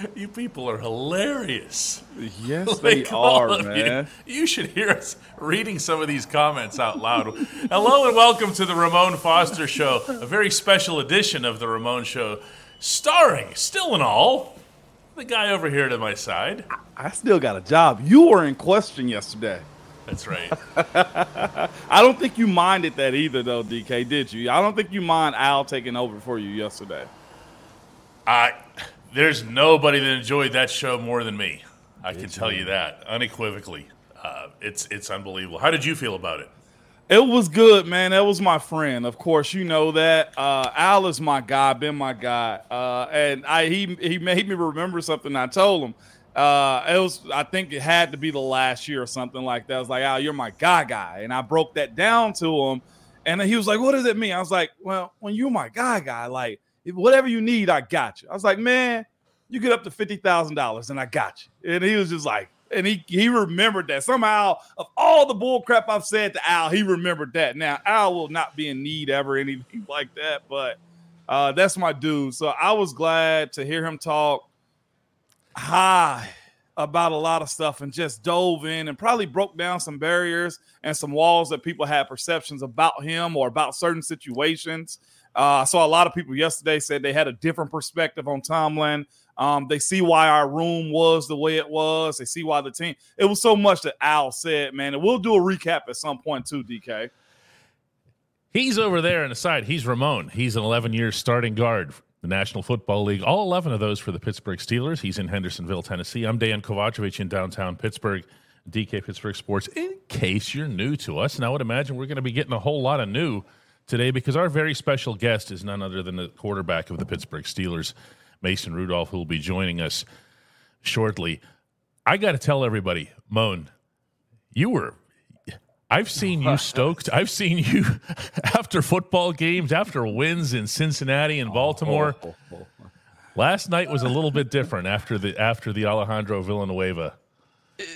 You people are hilarious. Yes, they are, man. You, you should hear us reading some of these comments out loud. Hello and welcome to the Ramon Foster Show, a very special edition of the Ramon Show, starring, still and all, the guy over here to my side. I still got a job. You were in question yesterday. That's right. I don't think you minded that either, though, DK. Did you? I don't think you mind Al taking over for you yesterday. I, there's nobody that enjoyed that show more than me. I can tell you that unequivocally. Uh, it's it's unbelievable. How did you feel about it? It was good, man. That was my friend. Of course, you know that. Uh, Al is my guy, been my guy, uh, and I he he made me remember something I told him. Uh, it was I think it had to be the last year or something like that. I was like, Al, you're my guy, guy, and I broke that down to him, and then he was like, What does it mean? I was like, Well, when you're my guy, guy, like whatever you need, I got you. I was like, Man, you get up to fifty thousand dollars, and I got you. And he was just like, and he he remembered that somehow of all the bull crap I've said to Al, he remembered that. Now Al will not be in need ever anything like that, but uh, that's my dude. So I was glad to hear him talk high about a lot of stuff and just dove in and probably broke down some barriers and some walls that people had perceptions about him or about certain situations. Uh, I saw a lot of people yesterday said they had a different perspective on Tomlin. Um, they see why our room was the way it was. They see why the team. It was so much that Al said, man. And we'll do a recap at some point too, DK. He's over there on the side. He's Ramon. He's an 11 year starting guard, the National Football League. All 11 of those for the Pittsburgh Steelers. He's in Hendersonville, Tennessee. I'm Dan Kovacevic in downtown Pittsburgh, DK Pittsburgh Sports. In case you're new to us, and I would imagine we're going to be getting a whole lot of new today because our very special guest is none other than the quarterback of the Pittsburgh Steelers, Mason Rudolph, who will be joining us shortly. I got to tell everybody, Moan, you were I've seen you stoked. I've seen you after football games, after wins in Cincinnati and Baltimore. Oh. Last night was a little bit different after the after the Alejandro Villanueva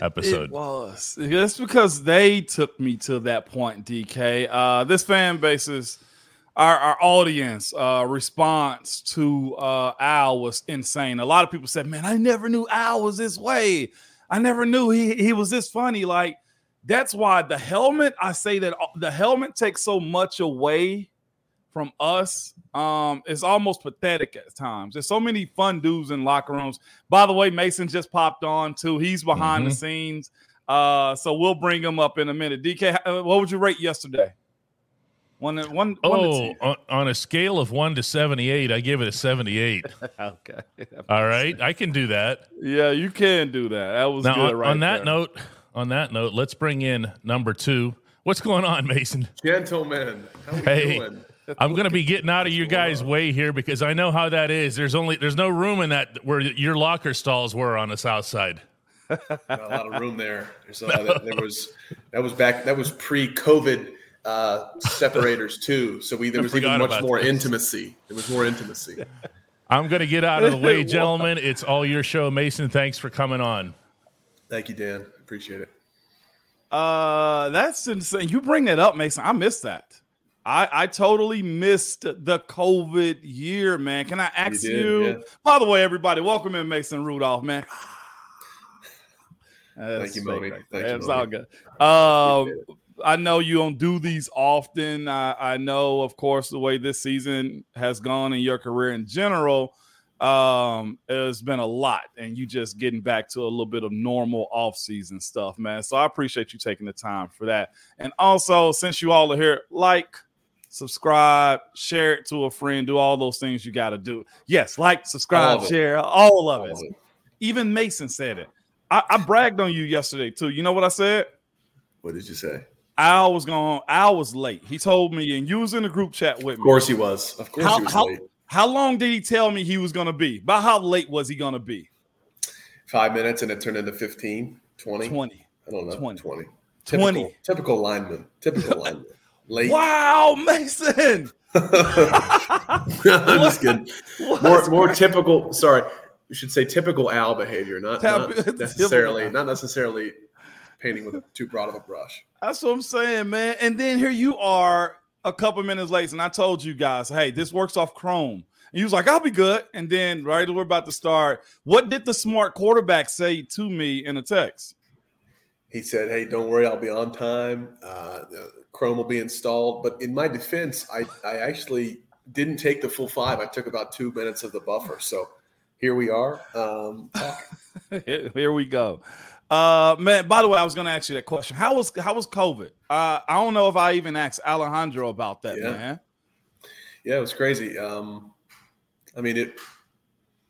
episode. It was. That's because they took me to that point, DK. Uh, this fan base is our, our audience uh, response to uh, Al was insane. A lot of people said, "Man, I never knew Al was this way. I never knew he he was this funny." Like that's why the helmet. I say that uh, the helmet takes so much away from us. Um, it's almost pathetic at times. There's so many fun dudes in locker rooms. By the way, Mason just popped on too. He's behind the Mhm. scenes. Uh, so we'll bring him up in a minute. DK, uh, what would you rate yesterday? One, one, one to Oh, on, on a scale of one to seventy-eight, I give it a seventy-eight. okay. All right, I can do that. Yeah, you can do that. That was Now, good on, right on that there. note, on that note, let's bring in number two. What's going on, Mason? Gentlemen, how we Hey. doing? I'm going to be getting out of your guys' way here because I know how that is. There's only there's no room in that where your locker stalls were on the south side. Not a lot of room there. There's a, that, there was that was back that was pre-COVID uh, separators too. So we there was even much more this. intimacy. There was more intimacy. I'm going to get out of the way, gentlemen. It's all your show, Mason. Thanks for coming on. Thank you, Dan. Appreciate it. Uh, that's insane. You bring that up, Mason. I missed that. I, I totally missed the COVID year, man. Can I ask did, you? yeah. By the way, everybody, welcome in Mason Rudolph, man. Thank you, Moni. That's Thank you, It's all good. Um, I know you don't do these often. I, I know, of course, the way this season has gone in your career in general, um, it's been a lot, and you just getting back to a little bit of normal off-season stuff, man. So I appreciate you taking the time for that. And also, since you all are here, like, subscribe, share it to a friend, do all those things you got to do. Yes, like, subscribe, All share, all of All it. it. Even Mason said it. I, I bragged on you yesterday too. You know what I said? What did you say? Al was going. Al was late. He told me, and you was in the group chat with me. Of course he was. Of course How, he was how, late. how long did he tell me he was going to be? About how late was he going to be? Five minutes and it turned into 15, 20. 20. I don't know. 20. 20. 20. Typical, typical lineman. Typical lineman. Late. Wow, Mason. I'm just kidding. More, more typical. Sorry, you should say typical Al behavior, not, not necessarily, not necessarily painting with a, too broad of a brush. That's what I'm saying, man. And then here you are a couple minutes late, and I told you guys, hey, this works off Chrome. And he was like, I'll be good. And then right we're about to start, what did the smart quarterback say to me in a text? He said, Hey, don't worry, I'll be on time. Uh, Chrome will be installed. But in my defense, I, I actually didn't take the full five. I took about two minutes of the buffer. So here we are. Um, here we go. Uh, man, by the way, I was going to ask you that question. How was how was COVID? Uh, I don't know if I even asked Alejandro about that, yeah. man. Yeah, it was crazy. Um, I mean, it.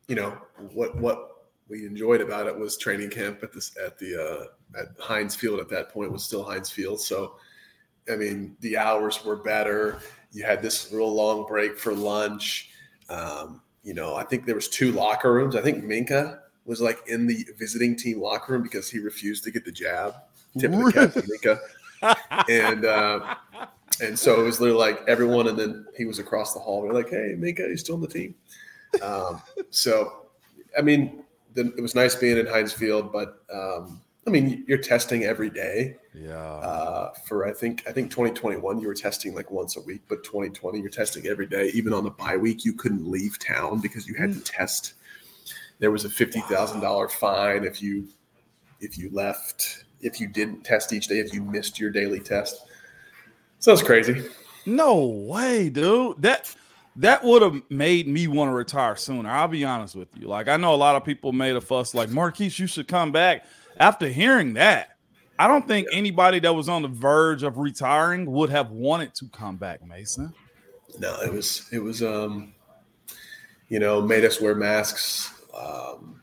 You know what what we enjoyed about it was training camp at this at the uh, at Heinz Field at that point was still Heinz Field. So, I mean, the hours were better. You had this real long break for lunch. Um, you know, I think there was two locker rooms. I think Minkah was like in the visiting team locker room because he refused to get the jab. Tip of the cap to Minkah. and uh, and so it was literally like everyone, and then he was across the hall. We're like, "Hey, Minkah, you still on the team?" Um, so, I mean, it was nice being in Heinz Field, but um, I mean, you're testing every day. Yeah. Uh, for I think I think 2021 you were testing like once a week, but 2020 you're testing every day. Even on the bye week, you couldn't leave town because you had to test. There was a fifty thousand dollar fine if you if you left if you didn't test each day if you missed your daily test. So it's crazy. No way, dude. That that would have made me want to retire sooner. I'll be honest with you. Like I know a lot of people made a fuss like Marquise, you should come back. After hearing that, I don't think anybody that was on the verge of retiring would have wanted to come back, Mason. No, it was it was um you know, made us wear masks um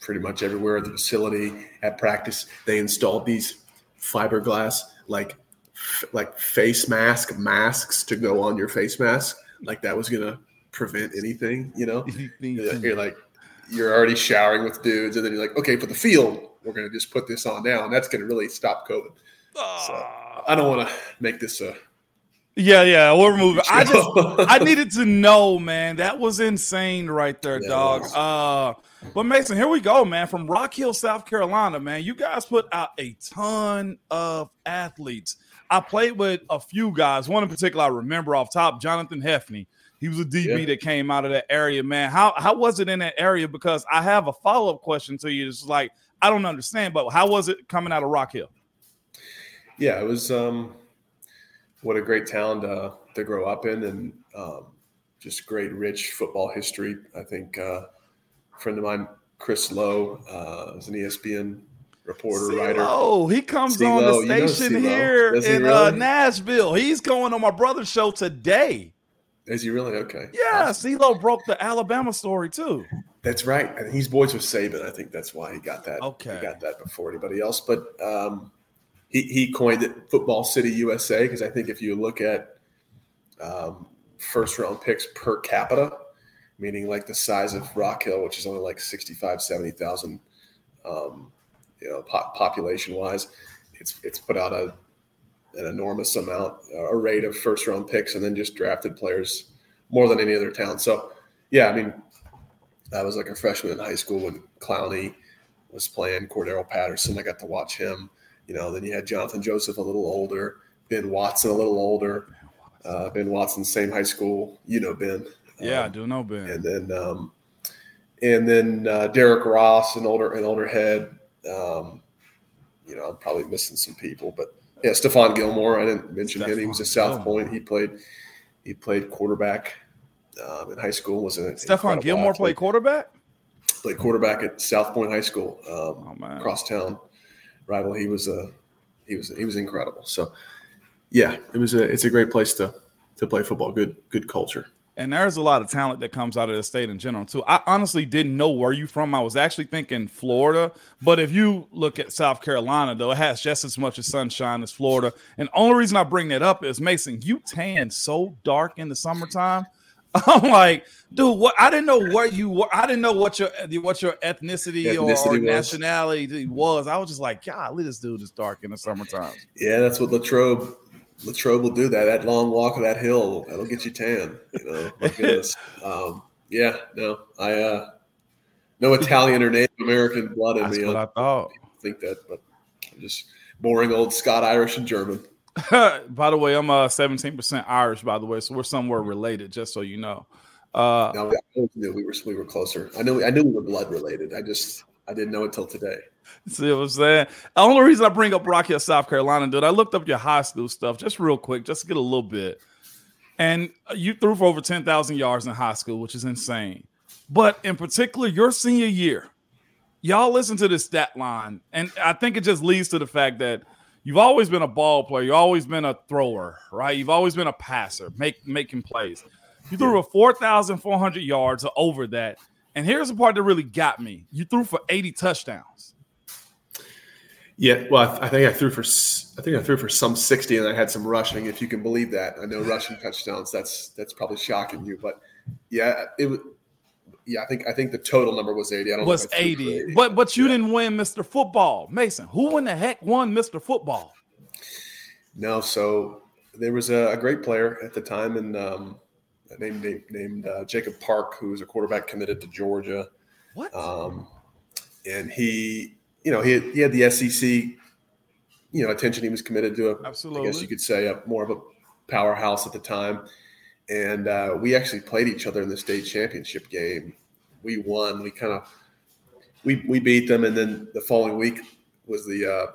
pretty much everywhere at the facility at practice. They installed these fiberglass like like face mask masks to go on your face mask. Like that was gonna prevent anything, you know. you're like you're already showering with dudes, and then you're like, okay, for the field, we're going to just put this on now, and that's going to really stop COVID. So I don't want to make this a. Yeah, yeah, we're moving. I just I needed to know, man. That was insane right there, yeah, dog. Uh but Mason, here we go, man. From Rock Hill, South Carolina, man. You guys put out a ton of athletes. I played with a few guys. One in particular I remember off top, Jonathan Heffney. He was a DB yeah. that came out of that area, man. How how was it in that area? Because I have a follow up question to you. It's like I don't understand, but how was it coming out of Rock Hill? Yeah, it was. Um, what a great town uh, to grow up in, and um, just great, rich football history. I think uh, a friend of mine, Chris Low, uh, is an ESPN reporter, C-Lo. writer. Oh, he comes C-Lo. on the station you know here in uh, really? uh, Nashville. He's going on my brother's show today. Is he really okay? Yeah, CeeLo broke the Alabama story too. That's right. And he's boys with Saban. I think that's why he got that. Okay. He got that before anybody else. But um, he, he coined it Football City USA because I think if you look at um, first round picks per capita, meaning like the size of Rock Hill, which is only like 65, 70,000, um, you know, po- population wise, it's, it's put out a, an enormous amount, a rate of first round picks and then just drafted players more than any other town. So, yeah, I mean, I was like a freshman in high school when Clowney was playing Cordarrelle Patterson. I got to watch him. You know, then you had Johnathan Joseph a little older, Ben Watson a little older. Uh, ben Watson, same high school. You know Ben. Yeah, um, I do know Ben. And then, um, and then uh, Derek Ross, an older, an older head. Um, you know, I'm probably missing some people, but yeah, Stephon Gilmore. I didn't mention Stephon him. He was a South Gilmore. Point. He played, he played quarterback um, in high school. Was an Stephon Gilmore athlete. played quarterback. Played quarterback at South Pointe High School, um, oh, across town. Rival. He was a he was he was incredible. So yeah, it was a it's a great place to to play football. Good good culture. And there's a lot of talent that comes out of the state in general too. I honestly didn't know where you from. I was actually thinking Florida, but if you look at South Carolina, though, it has just as much as sunshine as Florida. And only reason I bring that up is Mason, you tan so dark in the summertime. I'm like, dude, what? I didn't know where you were. I didn't know what your what your ethnicity, ethnicity or, or nationality was. I was just like, golly, this dude is dark in the summertime. Yeah, that's what Latrobe Latrobe will do that. That long walk of that hill, that'll get you tan. You know, my goodness. um, yeah, no, I uh, no Italian or Native American blood in That's me. What I thought. think that, but I'm just boring old Scott Irish and German. by the way, I'm uh 17% Irish, by the way, so we're somewhere related, just so you know. Uh, no, I knew we were we were closer. I knew I knew we were blood related. I just I didn't know until today. See what I'm saying? The only reason I bring up Rock Hill, South Carolina, dude, I looked up your high school stuff just real quick, just to get a little bit. And you threw for over 10,000 yards in high school, which is insane. But in particular, your senior year, y'all listen to this stat line. And I think it just leads to the fact that you've always been a ball player, you've always been a thrower, right? You've always been a passer, make, making plays. You threw for 4,400 yards or over that. And here's the part that really got me you threw for 80 touchdowns. Yeah, well, I, think I threw for I think I threw for some sixty, and I had some rushing. If you can believe that, I know rushing touchdowns. That's that's probably shocking you, but yeah, it was. Yeah, I think I think the total number was eighty. I don't was 80. 80. but but you yeah. didn't win Mr. Football, Mason. Who in the heck won Mr. Football? No, so there was a, a great player at the time, and um, named named, named uh, Jacob Park, who was a quarterback committed to Georgia. What? Um, and he you know, he had, he had the SEC, you know, attention. He was committed to a, Absolutely. I guess you could say, a more of a powerhouse at the time. And uh, we actually played each other in the state championship game. We won. We kind of we we beat them, and then the following week was the uh,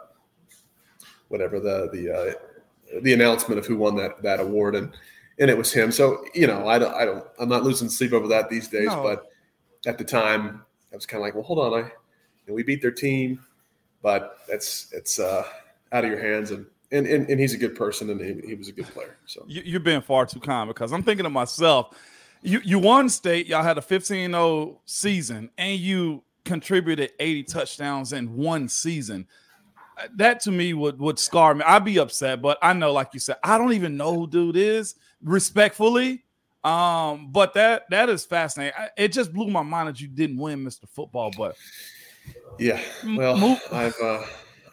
whatever the the uh, the announcement of who won that that award, and and it was him. So you know, I don't I don't I'm not losing sleep over that these days, no. but at the time I was kind of like, well, hold on, I and we beat their team, but that's it's uh, out of your hands. And, and and, and he's a good person, and he, he was a good player. So you, you're being far too kind because I'm thinking to myself, you you won state, y'all had a 15-0 season, and you contributed 80 touchdowns in one season. That to me would would scar me. I'd be upset, but I know, like you said, I don't even know who dude is. Respectfully, um, but that that is fascinating. It just blew my mind that you didn't win Mr. Football, but yeah, well, I've uh,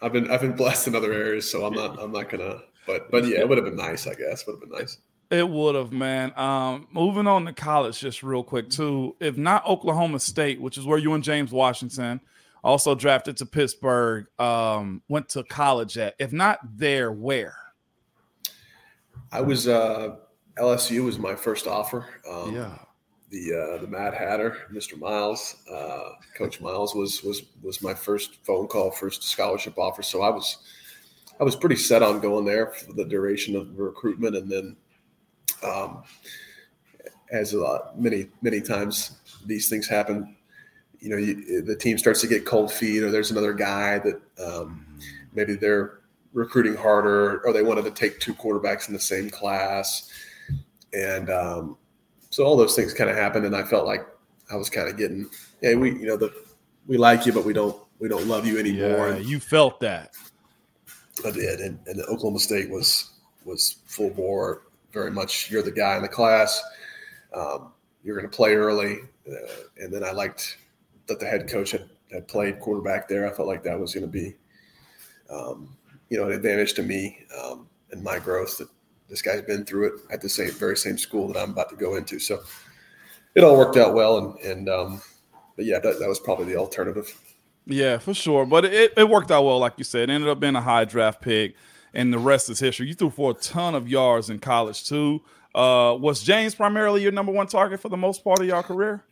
I've been I've been blessed in other areas, so I'm not I'm not gonna. But but yeah, it would have been nice, I guess. Would have been nice. It would have, man. Um, moving on to college, just real quick too. If not Oklahoma State, which is where you and James Washington also drafted to Pittsburgh, um, went to college at. If not there, where? I was uh, LSU was my first offer. Um, yeah the uh, the Mad Hatter, Mr. Miles, uh, Coach Miles was was was my first phone call, first scholarship offer. So I was I was pretty set on going there for the duration of the recruitment, and then um, as a lot, many many times these things happen, you know, you, the team starts to get cold feet, or there's another guy that um, maybe they're recruiting harder, or they wanted to take two quarterbacks in the same class, and um, so all those things kind of happened, and I felt like I was kind of getting, hey, we, you know, the we like you, but we don't we don't love you anymore. Yeah, and you felt that. I did, and, and the Oklahoma State was was full bore, very much. You're the guy in the class. Um, you're going to play early, uh, and then I liked that the head coach had, had played quarterback there. I felt like that was going to be, um, you know, an advantage to me um, and my growth. That this guy's been through it at the same very same school that I'm about to go into. So it all worked out well, and and um, but yeah, that, that was probably the alternative. Yeah, for sure. But it, it worked out well, like you said. It ended up being a high draft pick, and the rest is history. You threw for a ton of yards in college too. Uh, was James primarily your number one target for the most part of your career?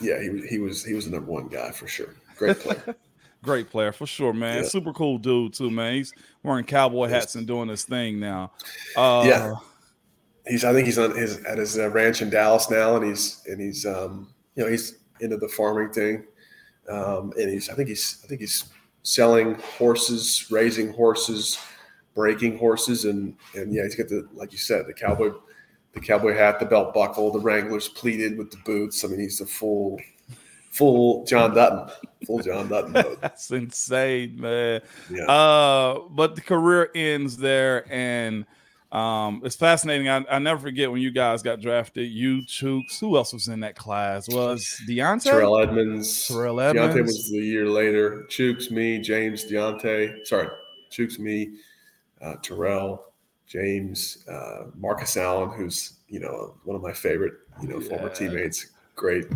Yeah, he. He was. He was the number one guy for sure. Great player. Great player for sure, man. Yeah. Super cool dude too, man. He's wearing cowboy hats and doing his thing now. Uh, yeah, he's. I think he's on his at his uh, ranch in Dallas now, and he's and he's um you know he's into the farming thing, um and he's I think he's I think he's selling horses, raising horses, breaking horses, and and yeah, he's got the like you said the cowboy, the cowboy hat, the belt buckle, the Wranglers pleated with the boots. I mean, he's the full full John Dutton, full John Dutton. That's insane, man. Yeah. Uh, but the career ends there, and um, it's fascinating. I, I never forget when you guys got drafted. You, Chuks, who else was in that class? Was Diontae? Terrell Edmunds. Terrell Edmunds. Diontae was the year later. Chuks, me, James, Diontae. Sorry, Chuks, me, uh, Terrell, James, uh, Marcus Allen, who's you know one of my favorite you know yeah. former teammates. Great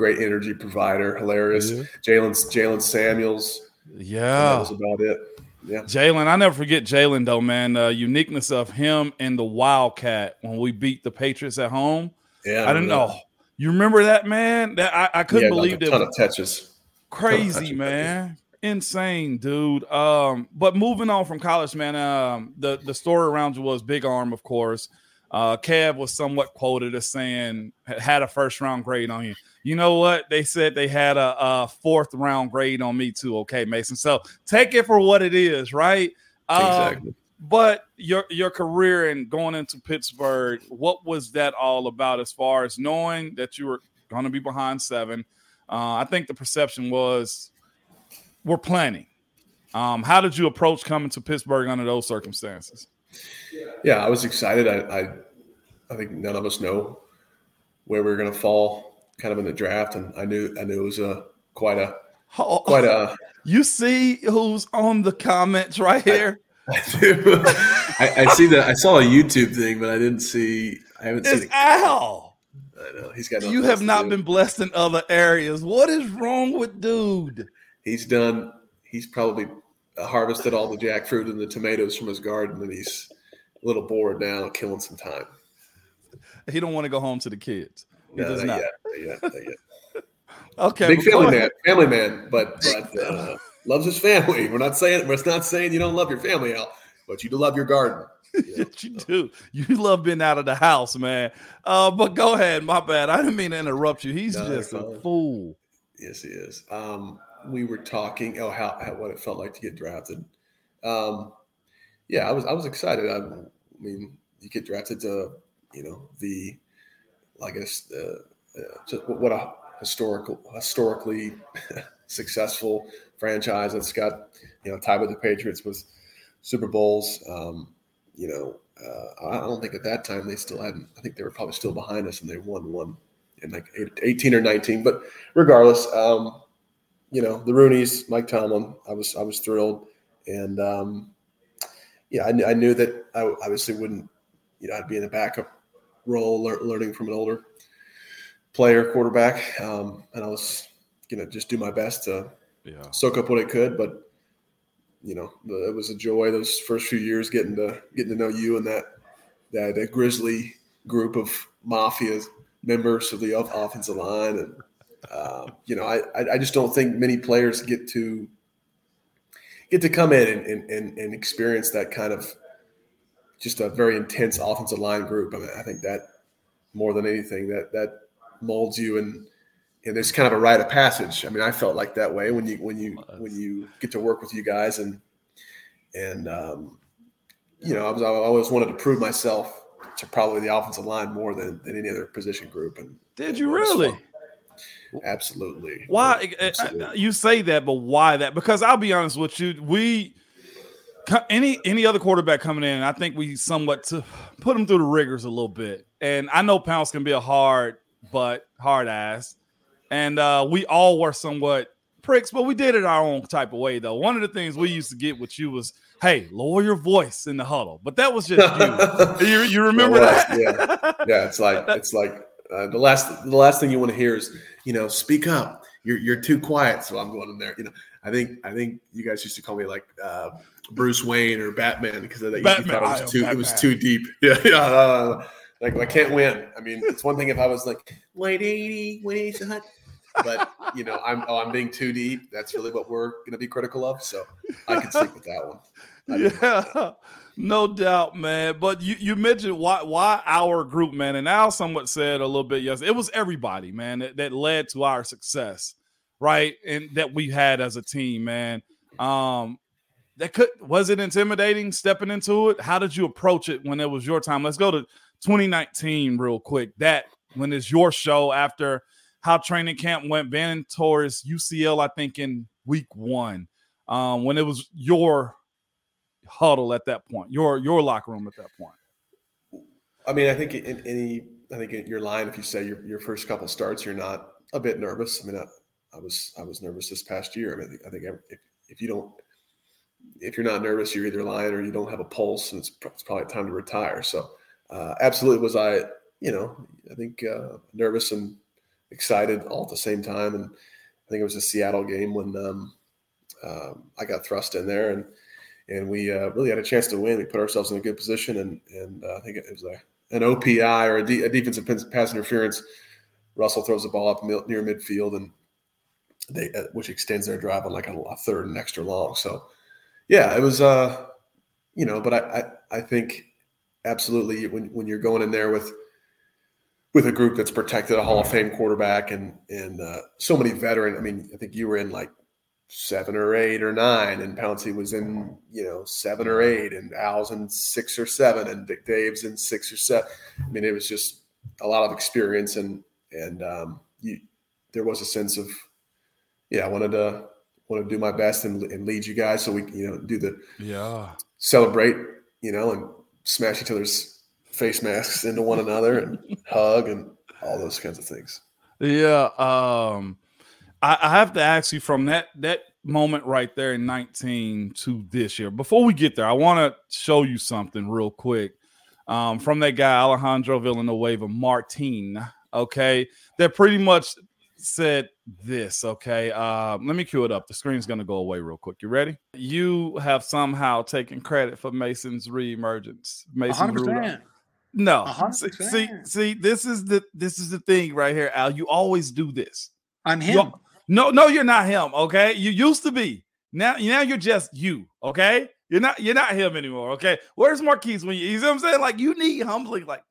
great energy provider, hilarious. Jalen Jaylen Samuels. Yeah, that was about it. Yeah, Jaylen. I never forget Jaylen though, man. Uh, uniqueness of him and the Wildcat when we beat the Patriots at home. Yeah, I didn't know. You remember that man? That I, I couldn't Yeah, believe that. ton of touches. crazy touches, man insane dude um but moving on from college man um the the story around you was big arm of course uh kev was somewhat quoted as saying had a first round grade on you you know what they said they had a, a fourth round grade on me too okay mason so take it for what it is right Um, Exactly. but your your career and going into Pittsburgh, what was that all about as far as knowing that you were going to be behind seven? Uh, I think the perception was we're planning. Um, how did you approach coming to Pittsburgh under those circumstances? Yeah, I was excited. I, I, I think none of us know where we are going to fall, kind of in the draft, and I knew I knew it was a quite a Oh, quite a. you see who's on the comments right here? I do. I, I see that. I saw a YouTube thing, but I didn't see. I haven't seen It's. Al. I know he's got. You have not been blessed in other areas. What is wrong with dude? He's done. He's probably harvested all the jackfruit and the tomatoes from his garden, and he's a little bored now, killing some time. He don't want to go home to the kids. He No, does not, not. yet. Not yet. Yet. Okay, Big family man, family man, but but uh, loves his family. We're not saying we're not saying you don't love your family out, but you do love your garden. Yes, you do. You love being out of the house, man. Uh, but go ahead. My bad. I didn't mean to interrupt you. He's No, just a fool. Yes, he is. Um, we were talking. Oh, how, how what it felt like to get drafted. Um, yeah, I was I was excited. I, I mean, you get drafted to you know the, I guess uh, uh, what a historical historically successful franchise that's got you know tied with the Patriots with Super Bowls. Um, you know, uh, I don't think at that time they still hadn't. I think they were probably still behind us, and they won one in like eight- 18 or 19. But regardless, um, you know, the Roonies, Mike Tomlin, I was I was thrilled, and um, yeah, I, I knew that I obviously wouldn't, you know, I'd be in the backup role, lear- learning from an older player, quarterback, um, and I was gonna just do my best to Yeah. soak up what I could, but you know, the, it was a joy those first few years getting to getting to know you and that that, that grizzly group of mafia members of the off- offensive line, and uh, you know, I I just don't think many players get to get to come in and, and, and experience that kind of just a very intense offensive line group. I mean, I think that more than anything that that molds you and and there's kind of a rite of passage. I mean, I felt like that way when you when you when you get to work with you guys and and um, you know I was I always wanted to prove myself to probably the offensive line more than, than any other position group. And Did you really? Absolutely. Why uh, Absolutely. you say that, but why that? Because I'll be honest with you, we any any other quarterback coming in, I think we somewhat to put them through the rigors a little bit. And I know Pounce can be a hard but hard ass, and uh, we all were somewhat pricks, but we did it our own type of way. Though one of the things we used to get with you was, "Hey, lower your voice in the huddle," but that was just you. you, you remember that? yeah. Yeah, it's like it's like uh, the last the last thing you want to hear is you know speak up. You're you're too quiet, so I'm going in there. You know, I think I think you guys used to call me like uh, Bruce Wayne or Batman because of that. Thought it was too it was too deep. Yeah, yeah. uh, like I can't win. I mean, it's one thing if I was like White eighty, White eighty. But you know, I'm oh, I'm being too deep. That's really what we're going to be critical of. So I can stick with that one. I Yeah, no doubt, man. But you, you mentioned why why our group, man, and Al somewhat said a little bit yes. It was everybody, man, that, that led to our success, right? And that we had as a team, man. Um, that could was it intimidating stepping into it? How did you approach it when it was your time? Let's go to 2019 real quick. That when it's your show after how training camp went, being towards UCL, I think in week one, um, when it was your huddle at that point, your your locker room at that point. I mean, I think in any, I think in your line, if you say your, your first couple starts, you're not a bit nervous. I mean, I, was, I was nervous this past year. I mean, I think, if, if you don't, if you're not nervous, you're either lying or you don't have a pulse, and it's, it's probably time to retire. So, uh, absolutely, was I, you know, I think uh, nervous and excited all at the same time. And I think it was a Seattle game when um, um, I got thrust in there, and and we uh, really had a chance to win. We put ourselves in a good position, and and uh, I think it was a an OPI or a defensive pass interference, Russell throws the ball up near midfield and they uh, which extends their drive on like a, a, third and extra long. So yeah, it was uh you know, but I I, I think absolutely when when you're going in there with with a group that's protected a Hall of Fame quarterback and and uh, so many veteran. I mean, I think you were in like seven or eight or nine, and Pouncey was in you know seven or eight, and Al's in six or seven, and Dick Dave's in six or seven. I mean, it was just a lot of experience, and and um, you, there was a sense of yeah, I wanted to want to do my best and, and lead you guys, so we you know do the yeah celebrate, you know, and smash each other's face masks into one another and hug and all those kinds of things. Yeah. Um, I, I have to ask you from that that moment right there in 19 to this year. Before we get there, I want to show you something real quick. Um, from that guy Alejandro Villanueva Martin. Okay, that pretty much said this. Okay, uh, let me cue it up. The screen's gonna go away real quick. You ready? You have somehow taken credit for Mason's reemergence. Mason 100%. No, see, see, see, this is the this is the thing right here, Al. You always do this. I'm him. You're, no, no, you're not him. Okay, you used to be. Now, now you're just you. Okay, you're not you're not him anymore. Okay, where's Marquise when you? You see what I'm saying? Like you need humbling. Like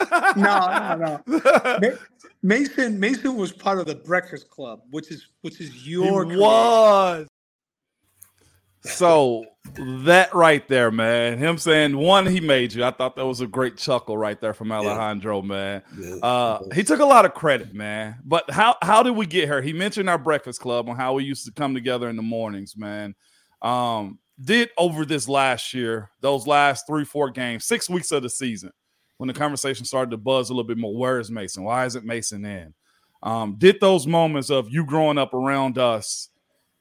no, no, no, no. Mason Mason was part of the Breakfast Club, which is which is your he was. So that right there, man. Him saying one, he made you. I thought that was a great chuckle right there from Alejandro, yeah. man. Yeah. Uh, he took a lot of credit, man. But how how did we get here? He mentioned our breakfast club on how we used to come together in the mornings, man. Um, did over this last year, those last three, four games, six weeks of the season, when the conversation started to buzz a little bit more, where is Mason? Why isn't Mason in? Um, did those moments of you growing up around us,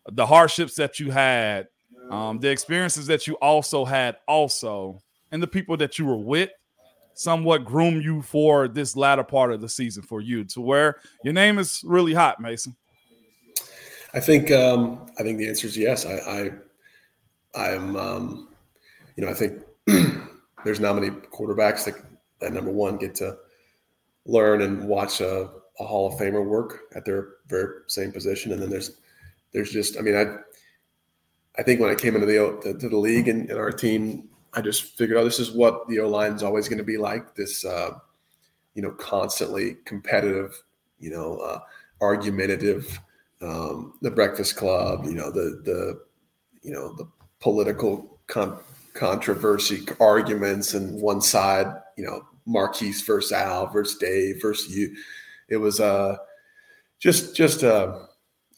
the hardships that you had, um, the experiences that you also had, also, and the people that you were with, somewhat groom you for this latter part of the season for you to where your name is really hot, Mason. I think um, I think the answer is yes. I, I am um, you know I think there's not many quarterbacks that, number one get to learn and watch a, a Hall of Famer work at their very same position, and then there's there's just I mean I I think when I came into the to the league and, and our team, I just figured, oh, this is what the O line is always going to be like. This, uh, you know, constantly competitive, you know, uh, argumentative, um, the Breakfast Club, you know, the the, you know, the political con- controversy arguments and one side, you know, Marquise versus Al versus Dave versus you. It was uh, just just a, uh,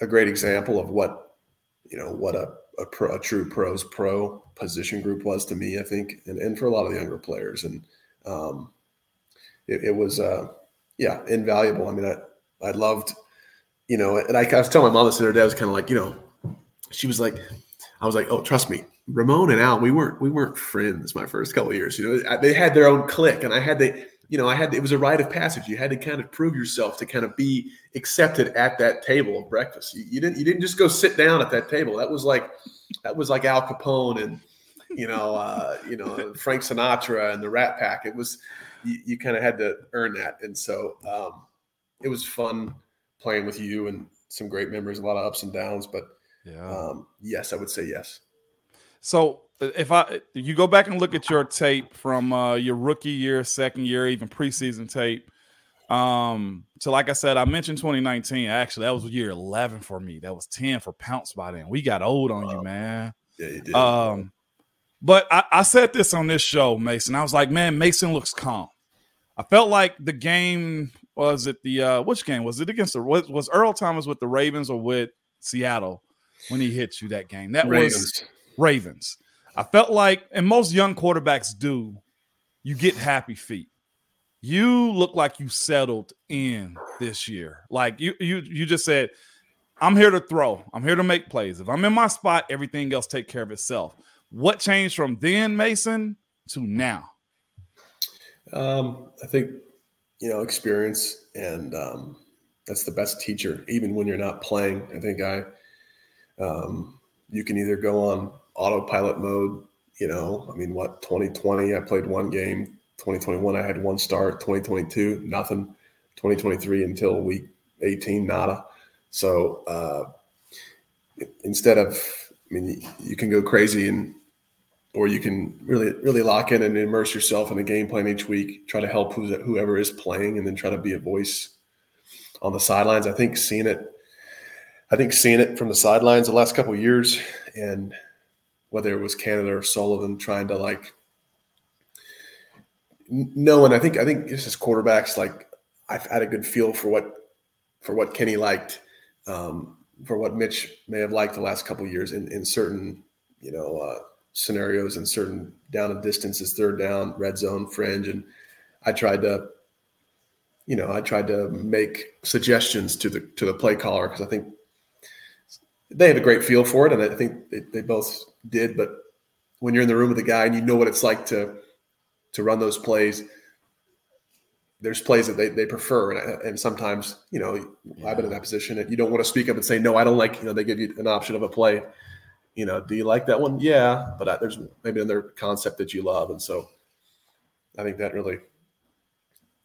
a great example of what you know what a a, pro, a true pros pro position group was to me, I think, and, and for a lot of the younger players. And um, it, it, was, uh, yeah, invaluable. I mean, I, I loved, you know, and I, I was telling my mom this the other day, I was kind of like, you know, she was like, I was like, oh, trust me, Ramon and Al, we weren't, we weren't friends my first couple years. You know, they had their own clique, and I had to, you know, I had it was a rite of passage. You had to kind of prove yourself to kind of be accepted at that table of breakfast. You, you, didn't you didn't just go sit down at that table. That was like that was like Al Capone and you know uh, you know Frank Sinatra and the Rat Pack. It was you, you kind of had to earn that, and so um, it was fun playing with you and some great memories, a lot of ups and downs. But yeah, um, yes, I would say yes. So if I you go back and look at your tape from uh, your rookie year, second year, even preseason tape. Um, so like I said, I mentioned 2019. Actually, that was year 11 for me. That was 10 for Pounce by then. We got old on wow. you, man. Yeah, you did. Um, but I, I said this on this show, Mason. I was like, man, Mason looks calm. I felt like the game was it the uh which game was it against the was, was Earl Thomas with the Ravens or with Seattle when he hit you that game? That Ravens. was Ravens. I felt like, and most young quarterbacks do, you get happy feet. You look like you settled in this year. Like you, you, you just said, "I'm here to throw. I'm here to make plays. If I'm in my spot, everything else take care of itself." What changed from then, Mason, to now? Um, I think you know experience, and um, that's the best teacher. Even when you're not playing, I think I, um, you can either go on autopilot mode you know, I mean, what 2020 I played one game, 2021 I had one start, 2022 nothing, 2023 until week 18 nada. So uh, instead of, I mean, you can go crazy and or you can really really lock in and immerse yourself in a game plan each week. Try to help whoever is playing, and then try to be a voice on the sidelines. I think seeing it, I think seeing it from the sidelines the last couple years, and whether it was Canada or Sullivan trying to like knowing. I think I think just as quarterbacks, like I've had a good feel for what for what Kenny liked, um, for what Mitch may have liked the last couple years in in certain you know. Uh, scenarios and certain down and distances, third down, red zone, fringe, and I tried to, you know, I tried to make suggestions to the to the play caller because I think they have a great feel for it, and I think they, they both did. But when you're in the room with the guy and you know what it's like to to run those plays, there's plays that they, they prefer, and, and sometimes you know yeah. I've been in that position, and you don't want to speak up and say no, I don't like. You know, they give you an option of a play you know, do you like that one? Yeah, but I, there's maybe another concept that you love, and so I think that really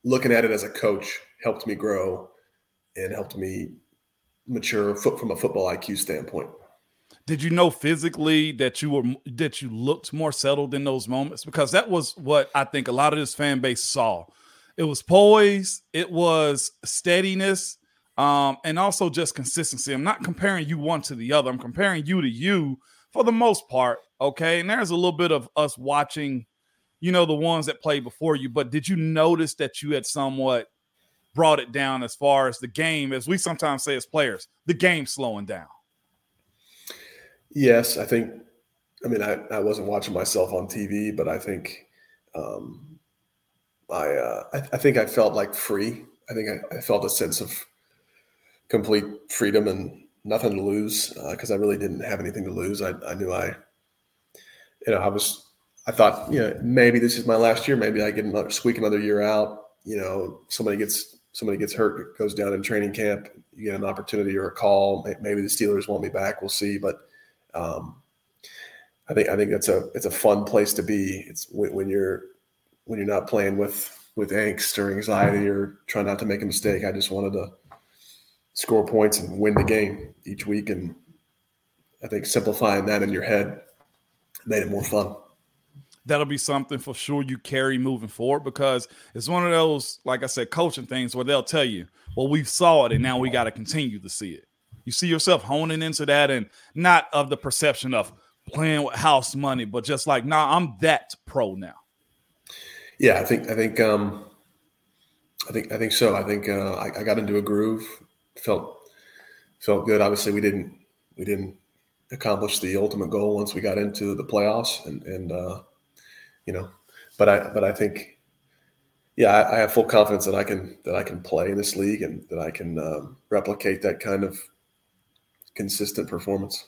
looking at it as a coach helped me grow and helped me mature from a football IQ standpoint. Did you know physically that you were that you looked more settled in those moments? Because that was what I think a lot of this fan base saw. It was poise, it was steadiness, um, and also just consistency. I'm not comparing you one to the other. I'm comparing you to you for the most part. Okay, and there's a little bit of us watching, you know, the ones that played before you. But did you notice that you had somewhat brought it down as far as the game, as we sometimes say as players, the game slowing down? Yes, I think. I mean, I, I wasn't watching myself on TV, but I think um, I, uh, I, I think I felt like free. I think I, I felt a sense of complete freedom and nothing to lose because uh, I really didn't have anything to lose. I, I knew I, you know, I was, I thought, you know, maybe this is my last year. Maybe I get another squeak another year out. You know, somebody gets somebody gets hurt, goes down in training camp. You get an opportunity or a call. Maybe the Steelers want me back. We'll see. But um, I think I think that's a it's a fun place to be. It's when, when you're when you're not playing with with angst or anxiety or trying not to make a mistake. I just wanted to score points and win the game each week. And I think simplifying that in your head made it more fun. That'll be something for sure you carry moving forward because it's one of those, like I said, coaching things where they'll tell you, well, we saw it and now we got to continue to see it. You see yourself honing into that and not of the perception of playing with house money, but just like, nah, I'm that pro now. Yeah, I think, I think, um, I think, I think so. I think uh, I, I got into a groove felt felt good. Obviously, we didn't we didn't accomplish the ultimate goal once we got into the playoffs, and and uh, you know, but I but I think yeah, I, I, have full confidence that I can that I can play in this league and that I can um, replicate that kind of consistent performance.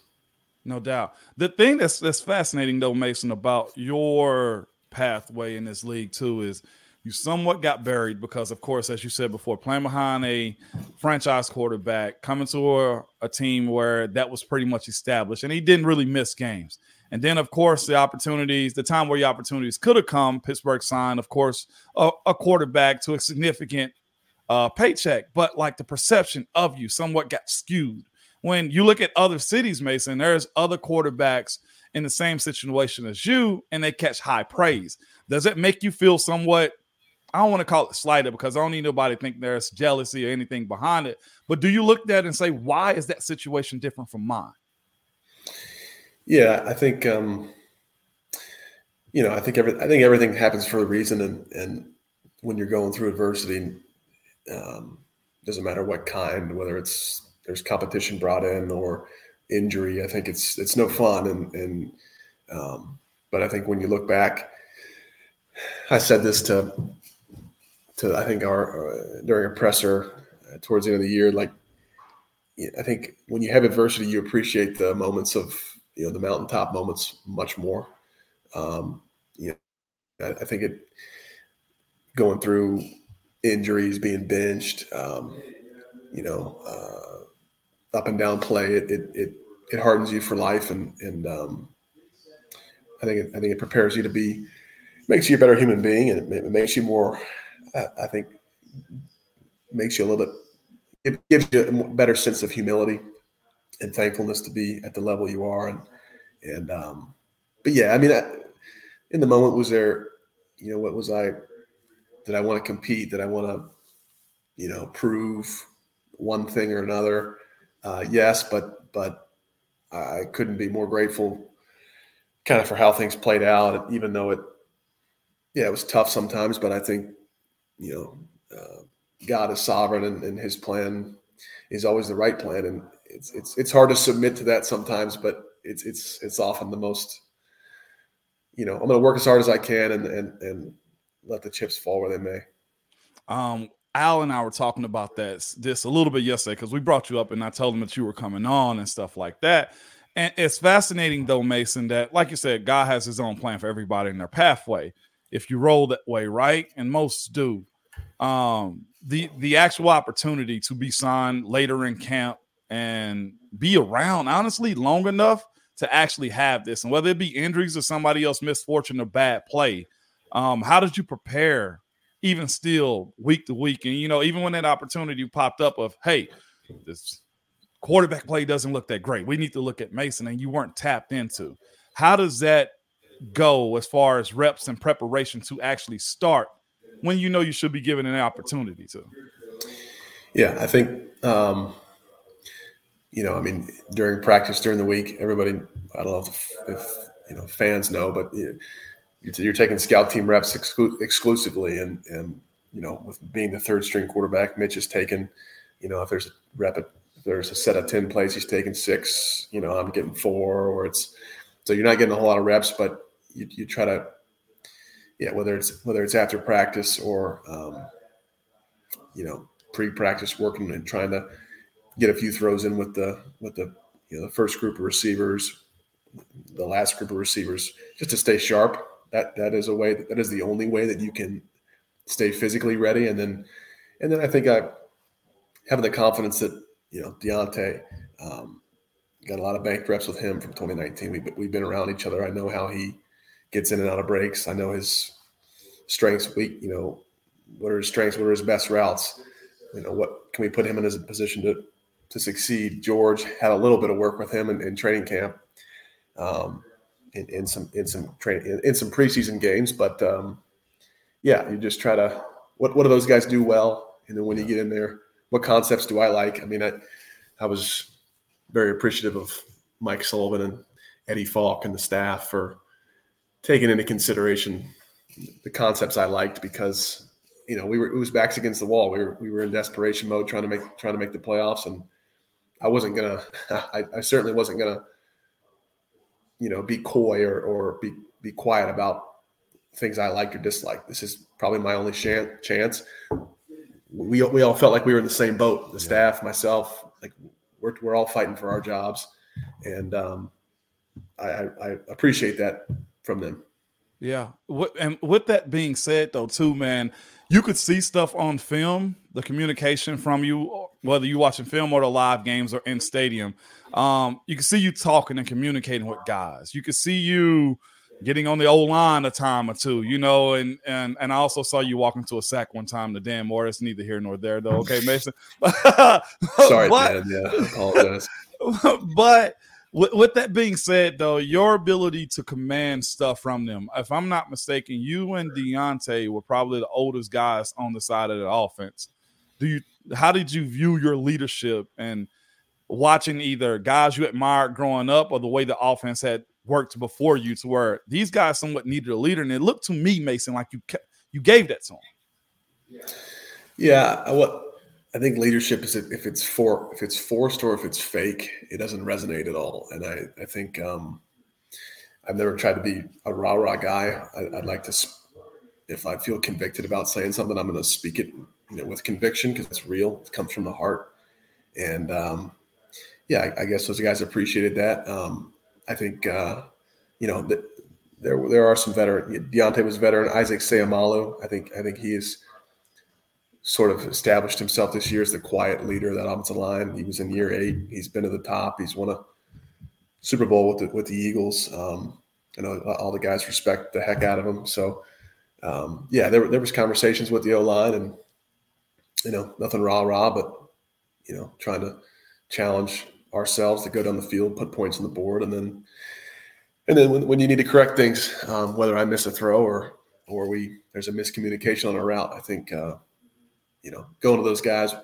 No doubt. The thing that's that's fascinating though, Mason, about your pathway in this league too is you somewhat got buried because, of course, as you said before, playing behind a franchise quarterback, coming to a, a, team where that was pretty much established, and he didn't really miss games. And then, of course, the opportunities, the time where the opportunities could have come, Pittsburgh signed, of course, a, a quarterback to a significant uh, paycheck, but like the perception of you somewhat got skewed. When you look at other cities, Mason, there's other quarterbacks in the same situation as you, and they catch high praise. Does it make you feel somewhat I don't want to call it slighted because I don't need nobody to think there's jealousy or anything behind it. But do you look at it and say, why is that situation different from mine? Yeah, I think um, you know, I think every I think everything happens for a reason, and and when you're going through adversity, um, doesn't matter what kind, whether it's there's competition brought in or injury. I think it's it's no fun, and and um, but I think when you look back, I said this to to I think our uh, during a presser uh, towards the end of the year, like I think when you have adversity, you appreciate the moments of you know the mountaintop moments much more. Um, you know, I, I think it going through injuries, being benched, um, you know, uh, up and down play, it, it, it, it hardens you for life. And, and, um, I think it, I think it prepares you to be makes you a better human being, and it, makes you more. I, I think makes you a little bit. It gives you a better sense of humility and thankfulness to be at the level you are, and and um, but yeah, I mean, I, in the moment, was there, you know, what was I? Did I want to compete? Did I want to, you know, prove one thing or another? Uh, yes, but but I couldn't be more grateful, kind of for how things played out. Even though it, yeah, it was tough sometimes, but I think, you know, uh, God is sovereign and, and His plan is always the right plan, and it's it's it's hard to submit to that sometimes, but it's it's it's often the most you know, I'm going to work as hard as I can and and and let the chips fall where they may. Um, Al and I were talking about that this a little bit yesterday because we brought you up and I told him that you were coming on and stuff like that. And it's fascinating though, Mason, that like you said, God has his own plan for everybody in their pathway. If you roll that way, right? And most do. Um, the the actual opportunity to be signed later in camp and be around honestly long enough to actually have this, and whether it be injuries or somebody else misfortune or bad play, um, how did you prepare even still week to week? And you know, even when that opportunity popped up of, hey, this quarterback play doesn't look that great. We need to look at Mason, and you weren't tapped into. How does that go as far as reps and preparation to actually start when you know you should be given an opportunity to? Yeah, I think um, you know, I mean, during practice during the week, everybody, I don't know if, if you know fans know, but you, you're taking scout team reps exclu- exclusively, and and you know, with being the third string quarterback, Mitch is taking, you know, if there's a rep, if there's a set of ten plays, he's taking six. You know, I'm getting four, or it's so you're not getting a whole lot of reps, but you, you try to, yeah, whether it's whether it's after practice or, um, you know, pre-practice working and trying to get a few throws in with the with the you know the first group of receivers, the last group of receivers, just to stay sharp. That that is a way that, that is the only way that you can stay physically ready. And then and then I think I having the confidence that you know Diontae um, got a lot of bank reps with him from 2019. We we've been around each other. I know how he gets in and out of breaks. I know his strengths, weak. You know what are his strengths? What are his best routes? You know what can we put him in a position to to succeed. George had a little bit of work with him in, in training camp, um, in, in, some in some train in, in, some preseason games. But um, yeah, you just try to what what do those guys do well, and then when you get in there, what concepts do I like? I mean, I I was very appreciative of Mike Sullivan and Eddie Falk and the staff for taking into consideration the concepts I liked because you know we were it was backs against the wall. We were we were in desperation mode trying to make trying to make the playoffs and I wasn't gonna. I, I certainly wasn't gonna, you know, be coy or or be be quiet about things I liked or disliked. This is probably my only chance. We we all felt like we were in the same boat. The staff, myself, like we're we're all fighting for our jobs, and um, I, I appreciate that from them. Yeah. And with that being said, though, too, man, you could see stuff on film, the communication from you, whether you're watching film or the live games or in stadium. Um, you can see you talking and communicating with guys. You can see you getting on the old line a time or two, you know, and and and I also saw you walking to a sack one time to Dan Morris, neither here nor there though. Okay, Mason. Sorry, but, man. Yeah, apologize. but with, with, that being said, though, your ability to command stuff from them, if I'm not mistaken, you and Diontae were probably the oldest guys on the side of the offense. Do you? How did you view your leadership and watching either guys you admired growing up or the way the offense had worked before you, to where these guys somewhat needed a leader, and it looked to me, Mason, like you you gave that to them. Yeah, what I think leadership is if it's for if it's forced or if it's fake, it doesn't resonate at all. And I I think um, I've never tried to be a rah rah guy. I, would like to, if I feel convicted about saying something, I'm going to speak it you know with conviction because it's real. It comes from the heart. And um, yeah, I, I, guess those guys appreciated that. Um, I think uh, you know that there there are some veteran. Diontae was a veteran. Isaac Seumalo. I think I think he is sort of established himself this year as the quiet leader of that offensive line. He was in year eight. He's been to the top. He's won a Super Bowl with the with the Eagles. Um, I know all the guys respect the heck out of him. So um, yeah, there there was conversations with the O line, and you know nothing rah rah, but you know trying to challenge ourselves to go down the field, put points on the board, and then and then when, when you need to correct things, um, whether I miss a throw or or we there's a miscommunication on a route, I think uh, you know going to those guys,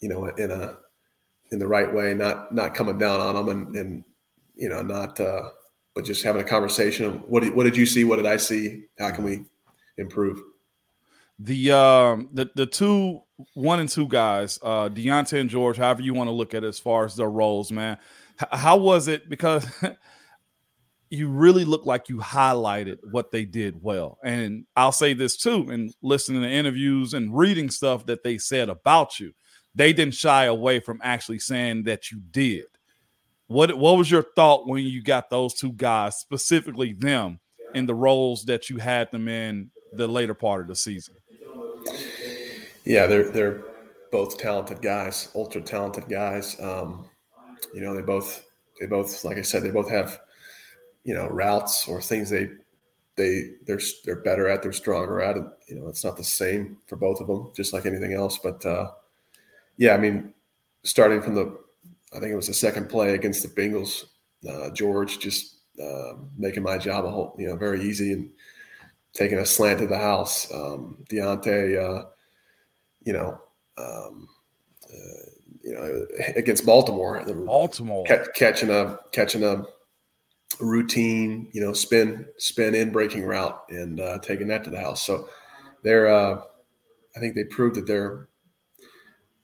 you know, in a in the right way, not not coming down on them, and and you know not uh, but just having a conversation. What did, what did you see? What did I see? How can we improve? The um the the two one and two guys, uh Diontae and George, however you want to look at it as far as their roles, man. H- how was it? Because you really look like you highlighted what they did well. And I'll say this too, and listening to interviews and reading stuff that they said about you, they didn't shy away from actually saying that you did. What what was your thought when you got those two guys, specifically them, in the roles that you had them in the later part of the season? Yeah, they're they're both talented guys, ultra talented guys. Um, you know, they both they both, like I said, they both have you know routes or things they they they're they're better at, they're stronger at. It. You know, it's not the same for both of them, just like anything else. But uh, yeah, I mean, starting from the, I think it was the second play against the Bengals, uh, George just uh, making my job a whole, you know, very easy and taking a slant to the house. Um, Diontae, uh, you know, um, uh, you know, against Baltimore, Baltimore catching a catching a routine, you know, spin spin in breaking route and uh, taking that to the house. So they're, uh, I think they proved that they're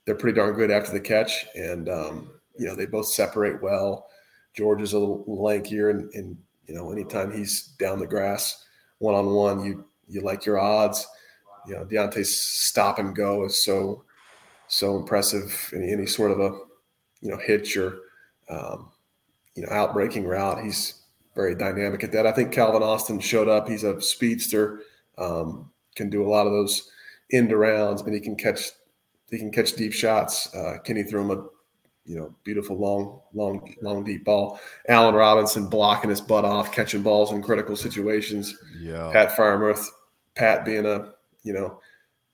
they're pretty darn good after the catch, and um, you know they both separate well. George is a little lankier, and, and you know anytime he's down the grass one on one, you you like your odds. You know Diontae's stop and go is so so impressive. Any, any sort of a you know hitch or um, you know outbreaking route, he's very dynamic at that. I think Calvin Austin showed up. He's a speedster, um, can do a lot of those end arounds, and he can catch he can catch deep shots. Uh, Kenny threw him a you know beautiful long long long deep ball. Allen Robinson blocking his butt off, catching balls in critical situations. Yeah, Pat Freiermuth, Pat being a you know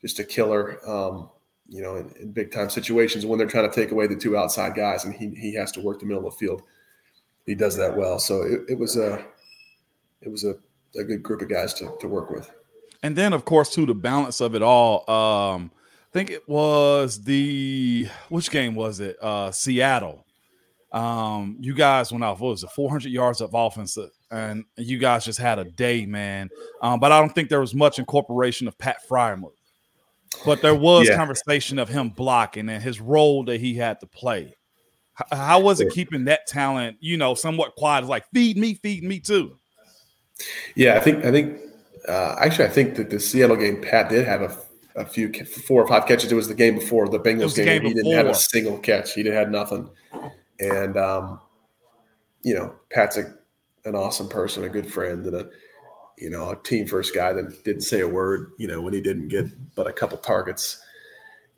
just a killer. Um, you know, in, in, big time situations when they're trying to take away the two outside guys, and he he has to work the middle of the field. He does that well. So it, it was a it was a, a good group of guys to to work with. And then, of course, to the balance of it all, um, I think it was the which game was it? Uh, Seattle. Um, you guys went off. What was it? 400 yards of offense, and you guys just had a day, man. Um, but I don't think there was much incorporation of Pat Freiermuth. But there was yeah. conversation of him blocking and his role that he had to play. H- how was it keeping that talent, you know, somewhat quiet? Like feed me, feed me too. Yeah, I think I think uh, actually I think that the Seattle game, Pat did have a a few four or five catches. It was the game before the Bengals game. game he didn't have a single catch. He didn't had nothing. And um, you know, Pat's a, an awesome person, a good friend, and a you know a team first guy that didn't say a word. You know, when he didn't get but a couple targets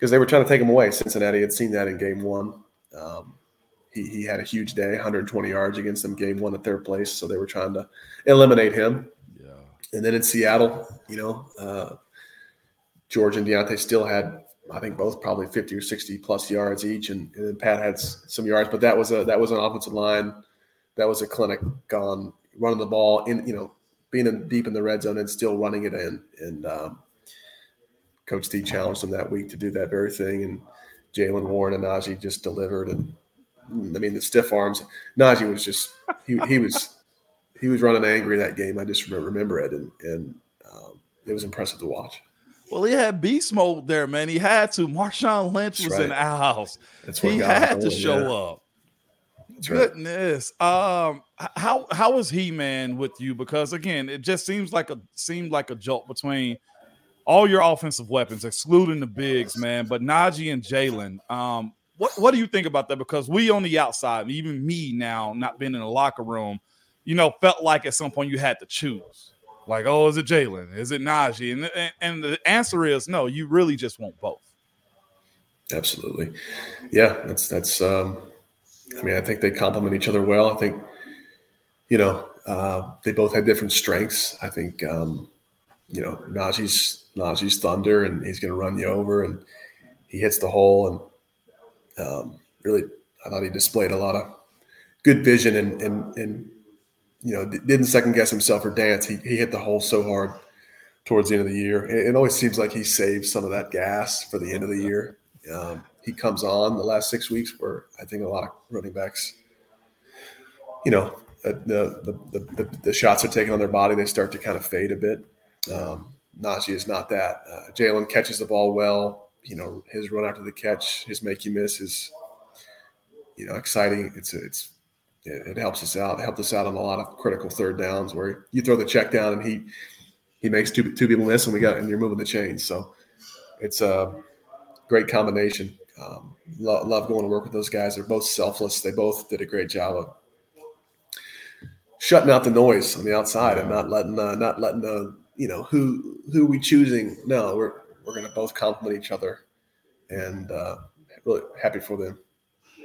because they were trying to take him away. Cincinnati had seen that in game one. Um, he, he had a huge day, 120 yards against them, game one at third place. So they were trying to eliminate him. Yeah. And then in Seattle, you know, uh, George and Diontae still had, I think, both probably 50 or 60 plus yards each, and, and then Pat had some yards. But that was a that was an offensive line, that was a clinic on running the ball in, you know, being in, deep in the red zone and still running it in. And um, Coach D challenged them that week to do that very thing, and Jaylen Warren and Najee just delivered. And I mean, the stiff arms. Najee was just he he was he was running angry that game. I just remember it, and and um, it was impressive to watch. Well, he had beast mode there, man. He had to. Marshawn Lynch That's was right. in our house. That's he had to show yeah. up. Goodness. Um, how how was he, man, with you? Because again, it just seems like a seemed like a jolt between all your offensive weapons, excluding the bigs, man. But Najee and Jaylen, um, what what do you think about that? Because we on the outside, even me now, not being in the locker room, you know, felt like at some point you had to choose. Like, oh, is it Jaylen? Is it Najee? And, and, and the answer is no. You really just want both. Absolutely, yeah. That's that's. Um, I mean, I think they complement each other well. I think, you know, uh, they both had different strengths. I think, um, you know, Najee's Najee's thunder, and he's going to run you over, and he hits the hole, and um, really, I thought he displayed a lot of good vision, and and and you know, didn't second guess himself or dance. He he hit the hole so hard towards the end of the year. It, it always seems like he saves some of that gas for the end of the year. Um, he comes on the last six weeks where I think a lot of running backs, you know, the the, the, the, the shots are taken on their body, they start to kind of fade a bit. Um, Najee is not that. Uh, Jaylen catches the ball well. You know, his run after the catch, his make you miss is, you know, exciting. It's it's it, helps us out. It helped us out on a lot of critical third downs where you throw the check down and he he makes two two people miss and we got and you're moving the chains. So it's a great combination. Um, love, love going to work with those guys. They're both selfless. They both did a great job of shutting out the noise on the outside and not letting uh, not letting the you know who who we choosing. No, we're we're to both compliment each other, and uh, really happy for them.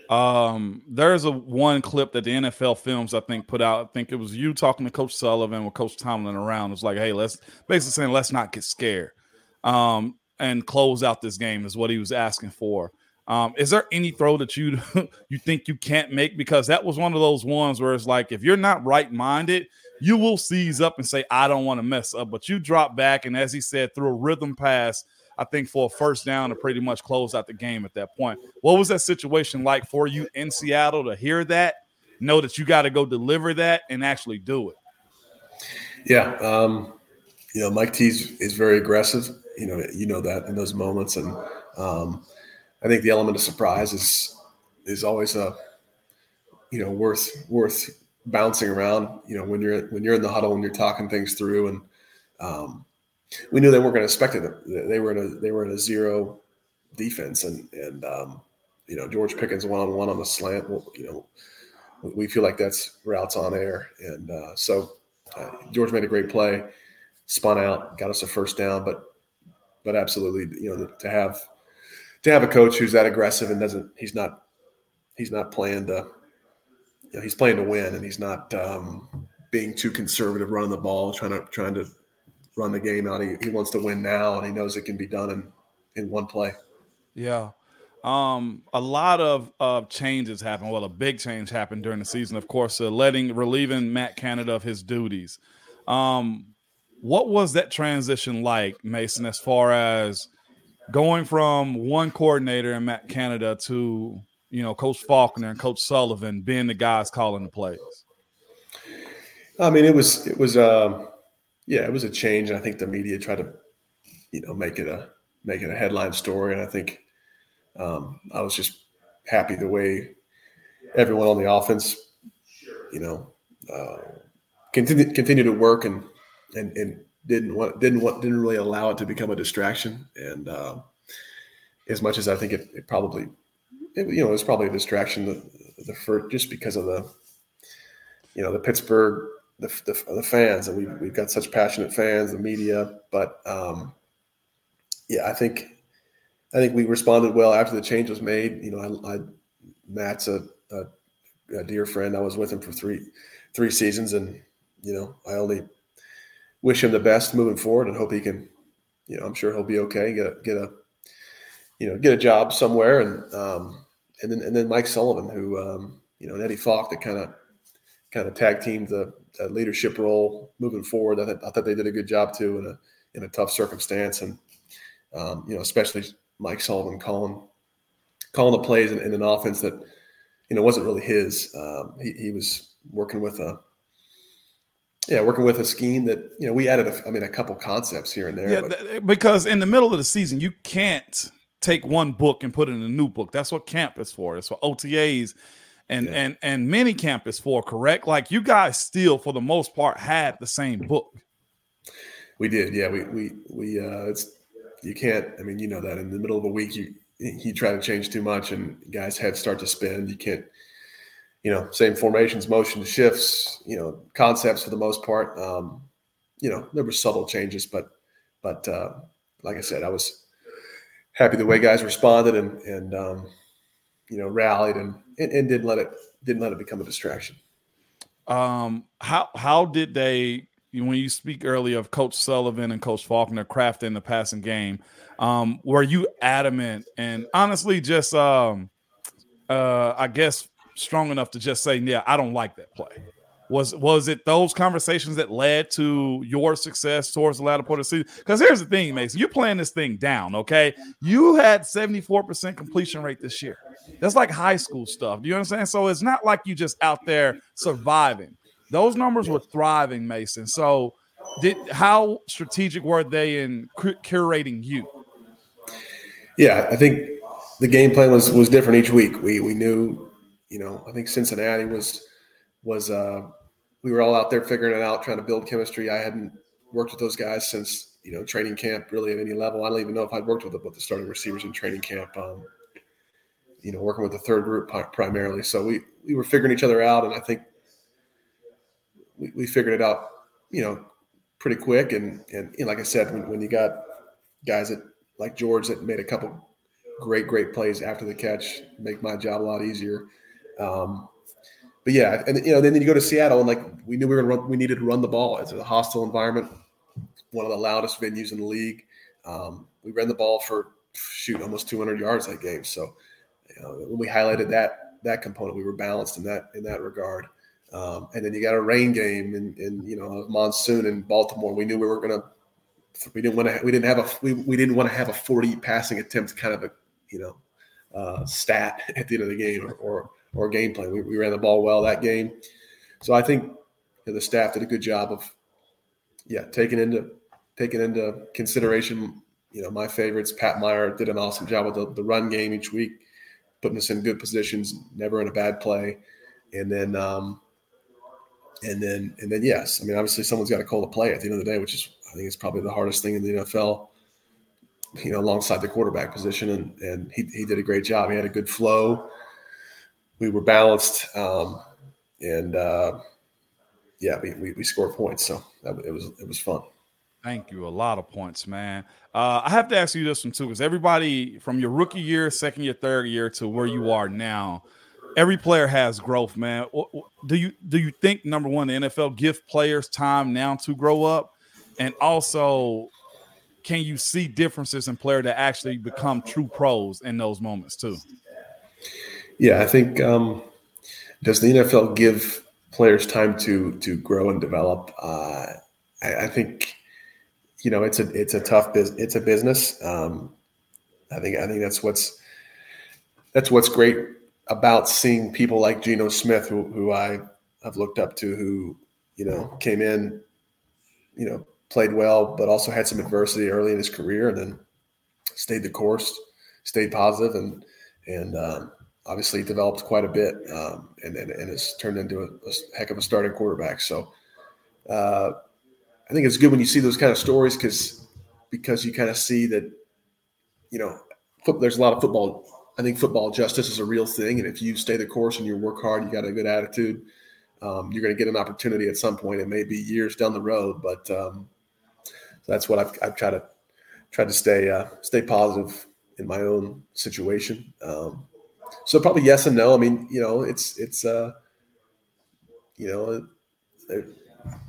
Um, there's a one clip that the NFL Films I think put out. I think it was you talking to Coach Sullivan with Coach Tomlin around. It's like, hey, let's basically saying let's not get scared, um, and close out this game is what he was asking for. Um, is there any throw that you you think you can't make? Because that was one of those ones where it's like if you're not right minded, you will seize up and say, I don't want to mess up. But you drop back, and as he said, through a rhythm pass, I think for a first down to pretty much close out the game at that point. What was that situation like for you in Seattle to hear that, know that you got to go deliver that and actually do it? Yeah. Um, you know, Mike T is very aggressive. You know, you know that in those moments. And um, I think the element of surprise is is always a you know worth worth bouncing around. You know when you're when you're in the huddle and you're talking things through, and um, we knew they weren't going to expect it. They were in a they were in a zero defense, and and um, you know George Pickens one on one on the slant. Well, you know we feel like that's routes on air, and uh, so uh, George made a great play, spun out, got us a first down, but but absolutely you know to have to have a coach who's that aggressive and doesn't he's not he's not playing to you know, he's playing to win and he's not um, being too conservative running the ball trying to trying to run the game out. He, he wants to win now and he knows it can be done in in one play. Yeah. Um a lot of uh changes happened well a big change happened during the season of course uh, letting relieving matt canada of his duties. Um what was that transition like mason as far as going from one coordinator in Matt Canada to you know Coach Faulkner and Coach Sullivan being the guys calling the plays? I mean, it was it was uh, yeah, it was a change, and I think the media tried to you know make it a make it a headline story, and I think um, I was just happy the way everyone on the offense, you know, uh, continue continue to work and and and didn't want didn't want didn't really allow it to become a distraction. And uh, as much as I think it, it probably, it, you know, it was probably a distraction the, the first just because of the, you know, the Pittsburgh the, the, the fans and we we've got such passionate fans, the media. But um, yeah, I think I think we responded well after the change was made. You know, I, I Matt's a, a, a dear friend. I was with him for three three seasons, and you know, I only wish him the best moving forward and hope he can, you know, I'm sure he'll be okay. Get a, get a, you know, get a job somewhere. And, um, and then, and then Mike Sullivan, who, um, you know, and Eddie Falk that kind of, kind of tag teamed the, the, leadership role moving forward. I, th- I thought they did a good job too in a, in a tough circumstance. And, um, you know, especially Mike Sullivan calling, calling the plays in, in an offense that, you know, wasn't really his. Um, he, he was working with a, yeah, working with a scheme that you know we added. A, I mean, a couple concepts here and there. Yeah, but. because in the middle of the season, you can't take one book and put it in a new book. That's what camp is for. It's for OTAs and yeah. and and mini camp is for. Correct? Like you guys still, for the most part, had the same book. We did. Yeah, we we we. uh It's you can't. I mean, you know that in the middle of a week, you you try to change too much, and guys' heads start to spin. You can't you know, same formations, motion shifts, you know, concepts for the most part. Um, you know, there were subtle changes, but but uh, like I said, I was happy the way guys responded and and um, you know rallied and, and, and didn't let it didn't let it become a distraction. Um, how how did they when you speak earlier of Coach Sullivan and Coach Faulkner crafting the passing game? Um, were you adamant and honestly just um uh I guess strong enough to just say, yeah, I don't like that play? Was was it those conversations that led to your success towards the latter part of the season? Because here's the thing, Mason, you're playing this thing down, okay? You had 74% completion rate this year. That's like high school stuff. Do you understand? So it's not like you just out there surviving. Those numbers were thriving, Mason. So did how strategic were they in curating you? Yeah, I think the game plan was was different each week. We we knew, you know, I think Cincinnati was was uh we were all out there figuring it out, trying to build chemistry. I hadn't worked with those guys since you know training camp, really at any level. I don't even know if I'd worked with the, with the starting receivers in training camp. Um, you know, working with the third group primarily. So we we were figuring each other out, and I think we, we figured it out, you know, pretty quick. And and like I said, when, when you got guys that like George that made a couple great great plays after the catch, make my job a lot easier. Um, but yeah, and you know, then you go to Seattle and like we knew we were run, we needed to run the ball. It's a hostile environment, one of the loudest venues in the league. Um, we ran the ball for shoot almost 200 yards that game. So you know, when we highlighted that that component, we were balanced in that in that regard. Um, and then you got a rain game and in, in, you know a monsoon in Baltimore. We knew we were gonna we didn't want to we didn't have a we, we didn't want to have a 40 passing attempt kind of a you know uh, stat at the end of the game or, or or game plan. We, we ran the ball well that game. So I think the staff did a good job of, yeah, taking into taking into consideration, you know, my favorites. Pat Meyer did an awesome job with the, the run game each week, putting us in good positions, never in a bad play, and then, um, and then, and then, yes, I mean, obviously, someone's got to call the play at the end of the day, which is, I think, it's probably the hardest thing in the NFL. You know, alongside the quarterback position, and and he he did a great job. He had a good flow we were balanced, um, and uh, yeah, we, we, we scored points, so that, it was it was fun. Thank you. A lot of points, man. Uh, I have to ask you this one too, because everybody from your rookie year, second year, third year to where you are now, every player has growth, man. Do you do you think number one, the NFL give players time now to grow up, and also can you see differences in player that actually become true pros in those moments too? Yeah, I think um, does the NFL give players time to to grow and develop? Uh, I, I, think you know it's a it's a tough business. It's a business. Um, I think I think that's what's that's what's great about seeing people like Geno Smith, who, who I have looked up to, who you know came in, you know, played well, but also had some adversity early in his career, and then stayed the course, stayed positive, and and um, obviously developed quite a bit um, and, and, and has turned into a, a, heck of a starting quarterback. So uh, I think it's good when you see those kind of stories because because you kind of see that you know there's a lot of football. I think football justice is a real thing, and if you stay the course and you work hard, you got a good attitude, um, you're going to get an opportunity at some point. It may be years down the road, but um, that's what I've, I've tried to tried to stay uh, stay positive in my own situation. Um, so probably yes and no. I mean, you know, it's it's uh, you know,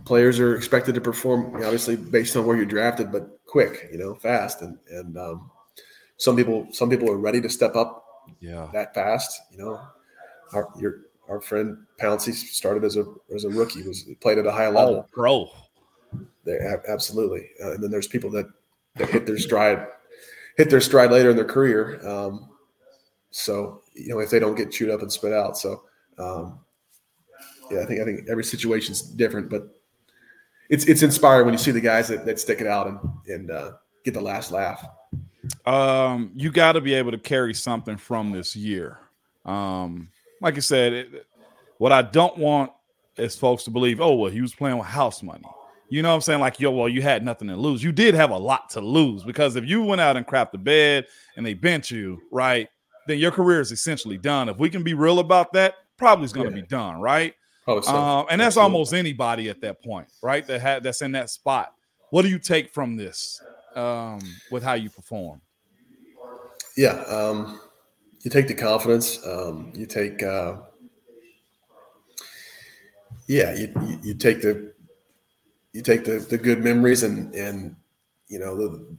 players are expected to perform obviously based on where you're drafted, but quick, you know, fast, and and um, some people some people are ready to step up, yeah, that fast. You know, our your our friend Pouncey started as a as a rookie, was played at a high level, oh, pro. They absolutely, uh, and then there's people that that hit their stride, hit their stride later in their career. Um, so you know if they don't get chewed up and spit out. So um, yeah, I think I think every situation's different, but it's it's inspiring when you see the guys that, that stick it out and and uh, get the last laugh. Um, you got to be able to carry something from this year. Um, like I said, it, what I don't want is folks to believe, oh well, he was playing with house money. You know what I'm saying? Like, yo, well, you had nothing to lose. You did have a lot to lose because if you went out and crapped the bed and they bench you, right? Then your career is essentially done. If we can be real about that, probably is going to yeah. be done, right? Probably so. um, and that's Absolutely. almost anybody at that point, right? That had that's in that spot. What do you take from this um, with how you perform? Yeah, um, you take the confidence. Um, you take uh, yeah, you, you, you take the you take the the good memories and and you know the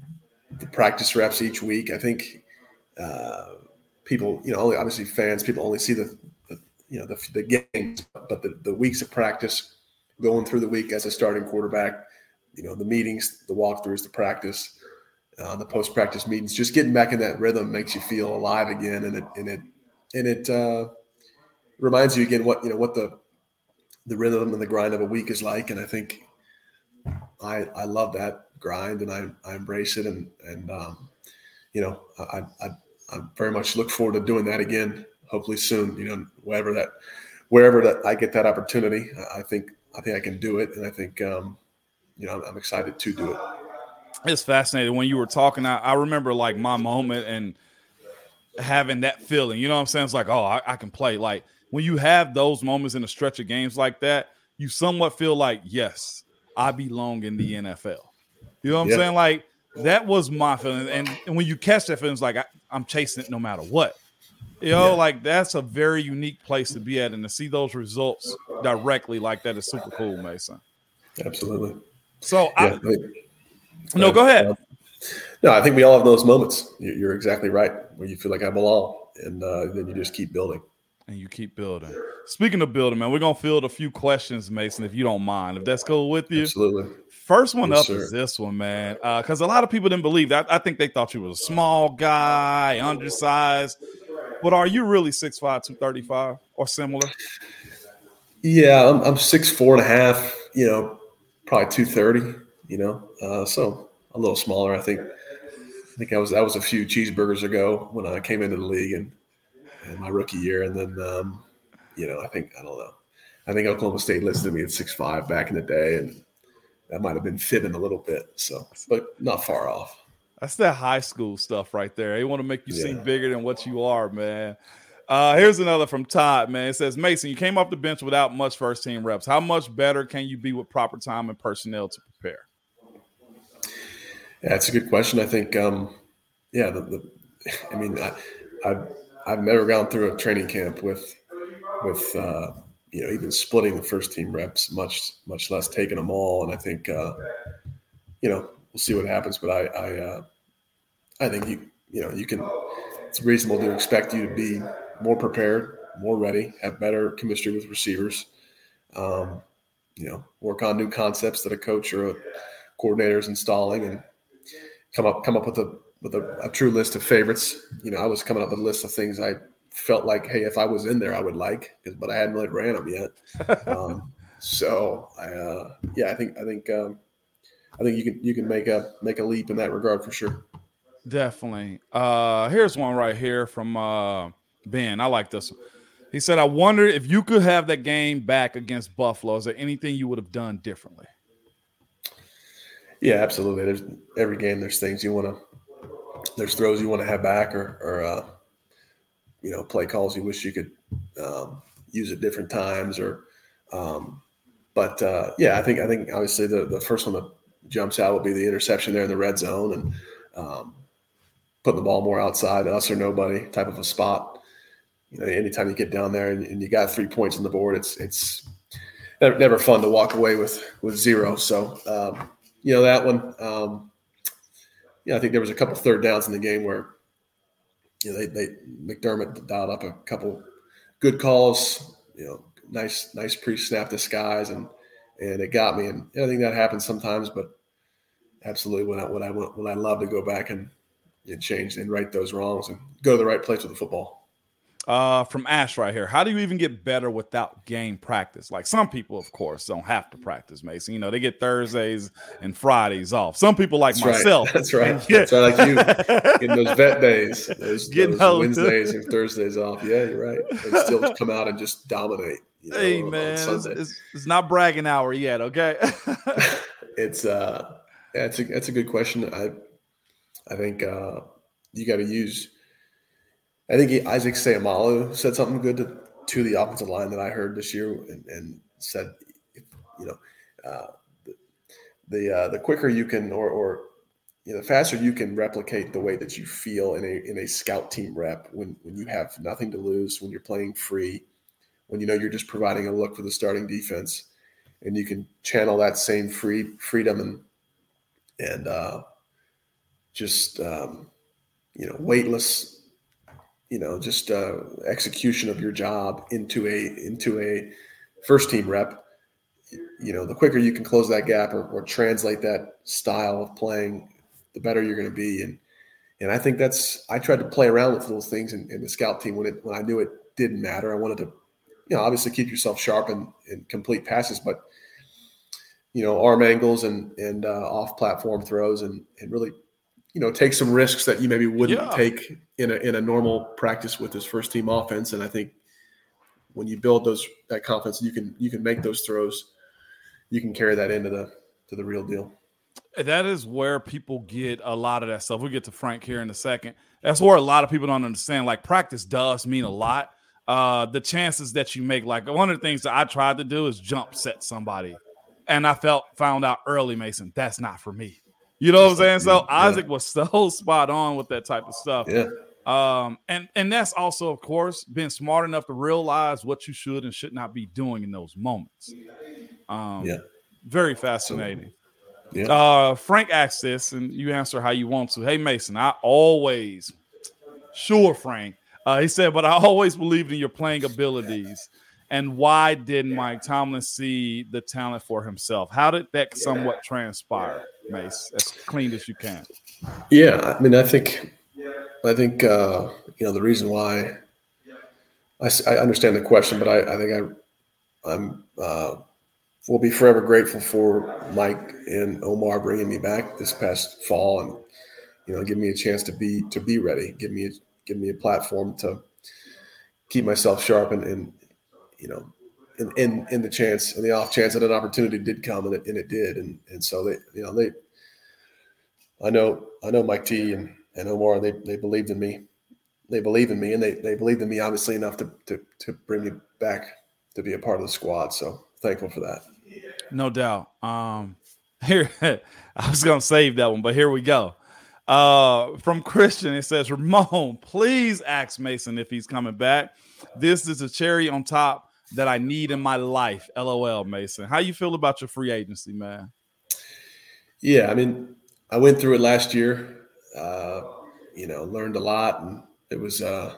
the practice reps each week. I think uh, people, you know, only obviously fans, people only see the, the you know the, the games, but the, the weeks of practice going through the week as a starting quarterback, you know, the meetings, the walkthroughs, the practice, uh, the post practice meetings, just getting back in that rhythm makes you feel alive again, and it and it and it uh, reminds you again what you know what the the rhythm and the grind of a week is like, and I think I I love that grind and I, I embrace it. And and um, you know I, I I very much look forward to doing that again hopefully soon you know wherever that wherever that I get that opportunity I think I think I can do it and I think um, you know I'm excited to do it. It's fascinating when you were talking. I, I remember like my moment and having that feeling. You know what I'm saying? It's like, oh, I, I, can play. Like when you have those moments in a stretch of games like that, you somewhat feel like, yes, I belong in the NFL. You know what I'm saying? Like that was my feeling. And, and when you catch that feeling, it's like I, am chasing it no matter what. You know, yeah. like that's a very unique place to be at, and to see those results directly like that is super cool, Mason. Absolutely. So, yeah, I, I, no, go ahead. no, I think we all have those moments. You're exactly right, where you feel like I belong, and uh, then you just keep building and you keep building. Speaking of building, man, we're gonna field a few questions, Mason, if you don't mind, if that's cool with you. Absolutely. First one yes, up sir. is this one, man, because uh, a lot of people didn't believe that. I think they thought you was a small guy, undersized. But are you really 6'5", 235 or similar? Yeah, I'm, I'm six four and a half. You know, probably two thirty. You know, uh, so a little smaller. I think. I think I was that was a few cheeseburgers ago when I came into the league and, and my rookie year, and then um, you know I think I don't know. I think Oklahoma State listed me at six five back in the day, and that might have been fibbing a little bit. So, but not far off. That's that high school stuff right there. They want to make you yeah. seem bigger than what you are, man. Uh, here's another from Todd, man. It says, Mason, you came off the bench without much first team reps. How much better can you be with proper time and personnel to prepare? Yeah, that's a good question. I think, um, yeah, the, the, I mean, I, I've, I've never gone through a training camp with, with, uh, you know, even splitting the first team reps, much much less taking them all. And I think, uh, you know, we'll see what happens. But I, I, uh, I think you, you know, you can. It's reasonable to expect you to be more prepared, more ready, have better chemistry with receivers. Um, you know, work on new concepts that a coach or a coordinator is installing, and come up come up with a with a, a true list of favorites. You know, I was coming up with a list of things I felt like, hey, if I was in there, I would like, but I hadn't really ran them yet. um, so I, uh, yeah, I think I think um, I think you can you can make a make a leap in that regard for sure. Definitely. Uh, here's one right here from uh, Ben. I like this one. He said, "I wonder if you could have that game back against Buffalo. Is there anything you would have done differently?" Yeah, absolutely. There's every game. There's things you want to. There's throws you want to have back, or or uh, you know play calls. You wish you could um, use at different times or um, but uh, yeah i think i think obviously the, the first one that jumps out would be the interception there in the red zone and um, putting the ball more outside us or nobody type of a spot. You know anytime you get down there and, and you got three points on the board it's it's never fun to walk away with with zero. So um, you know that one um, yeah i think there was a couple third downs in the game where you know, they, they McDermott dialed up a couple good calls, you know, nice, nice pre-snap disguise, and and it got me. And I think that happens sometimes, but absolutely, when I when I when I love to go back and, and change and right those wrongs and go to the right place with the football. Uh, from Ash right here. How do you even get better without game practice? Like some people, of course, don't have to practice, Mason. You know, they get Thursdays and Fridays off. Some people, like That's myself, right. That's right. That's right. Like you, in those vet days, those, those Wednesdays and Thursdays off. Yeah, you're right. They still come out and just dominate. You know, hey man, it's, it's, it's, not bragging hour yet. Okay. it's uh, that's a that's a good question. I I think uh, you got to use I think Isaac Seumalo said something good to, to the offensive line that I heard this year and, and said, you know, uh, the the, uh, the quicker you can or, or you know, the faster you can replicate the way that you feel in a in a scout team rep when when you have nothing to lose, when you're playing free, when you know you're just providing a look for the starting defense, and you can channel that same free freedom and and uh, just um, you know weightless, you know, just uh, execution of your job into a into a first team rep. You know, the quicker you can close that gap or, or translate that style of playing, the better you're going to be. And and I think that's I tried to play around with those things in, in the scout team when it when I knew it didn't matter. I wanted to, you know, obviously keep yourself sharp and, and complete passes, but you know, arm angles and and uh, off platform throws and and really, you know, take some risks that you maybe wouldn't Yeah. take in a in a normal practice with this first team offense. And I think when you build those that confidence, you can you can make those throws, you can carry that into the to the real deal. that is where people get a lot of that stuff. We'll get to Frank here in a second. That's where a lot of people don't understand. Like practice does mean a lot. Uh, the chances that you make, like one of the things that I tried to do is jump set somebody, and I felt found out early, Mason, that's not for me. You know what I'm saying? So Yeah. Isaac was so spot on with that type of stuff. Yeah. Um, and and that's also, of course, being smart enough to realize what you should and should not be doing in those moments. Um, Yeah. very fascinating. Yeah. Uh, Frank asked this, and you answer how you want to. Hey, Mason, I always, sure, Frank. Uh, he said, but I always believed in your playing abilities. And why didn't Mike Tomlin see the talent for himself? How did that somewhat transpire, Mace? As clean as you can. Yeah, I mean, I think, I think, uh, you know, the reason why I, I understand the question, but I, I think I, I'm, uh, will be forever grateful for Mike and Omar bringing me back this past fall and, you know, give me a chance to be, to be ready, give me, a, give me a platform to keep myself sharp and, and you know, in, in, in the chance and the off chance that an opportunity did come and it, and it did. And, and so they, you know, they, I know, I know Mike T and, and Omar, they, they believed in me. They believe in me and they, they believed in me obviously enough to, to, to bring me back to be a part of the squad. So thankful for that. No doubt. Um, here I was gonna save that one, but here we go. Uh, from Christian, it says, Ramon, please ask Mason if he's coming back. This is a cherry on top that I need in my life. LOL, Mason. How you feel about your free agency, man? Yeah. I mean, I went through it last year, uh, you know, learned a lot and it was, uh,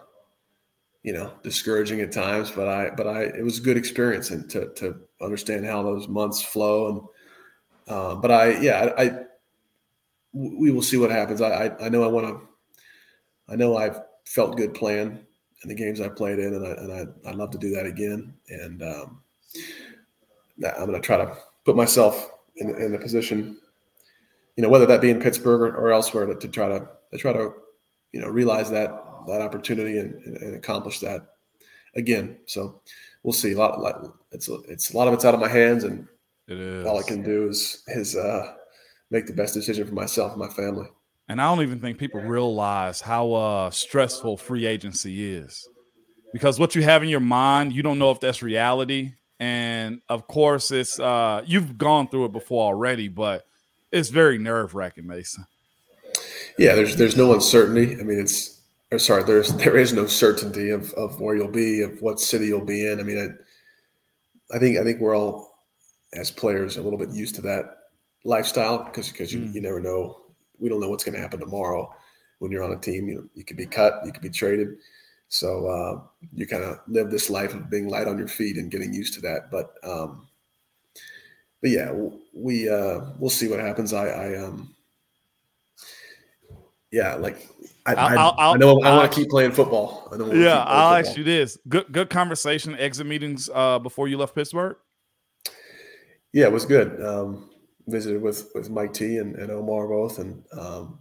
you know, discouraging at times, but I, but I, it was a good experience and to, to understand how those months flow. And, uh, but I, yeah, I, I, we will see what happens. I, I, I know I want to, I know I've felt good playing in the games I played in, and I, and I, I'd love to do that again. And um, that- I'm going to try to put myself in, in a position, you know, whether that be in Pittsburgh or, or elsewhere, to, to try to, to try to, you know, realize that that opportunity and, and, and accomplish that again. So we'll see. A lot, lot it's it's a lot of it's out of my hands, and all I can do is is uh, make the best decision for myself and my family. And I don't even think people realize how uh, stressful free agency is. Because what you have in your mind, you don't know if that's reality. And of course, it's uh, you've gone through it before already, but it's very nerve wracking, Mason. Yeah, there's there's no uncertainty. I mean, it's or sorry, there's there is no certainty of of where you'll be, of what city you'll be in. I mean, I, I think I think we're all as players a little bit used to that lifestyle because because you, Mm. you never know. We don't know what's going to happen tomorrow when you're on a team. You know, you could be cut, you could be traded. So uh, you kind of live this life of being light on your feet and getting used to that. But um, but yeah, we uh, we'll see what happens. I, I um yeah, like I, I'll- I, I'll- I'll- I know I want to keep playing football. I know Yeah, I'll ask you this: good, good conversation, exit meetings uh, before you left Pittsburgh. Yeah, it was good. Um, visited with with Mike T and, and Omar both, and um,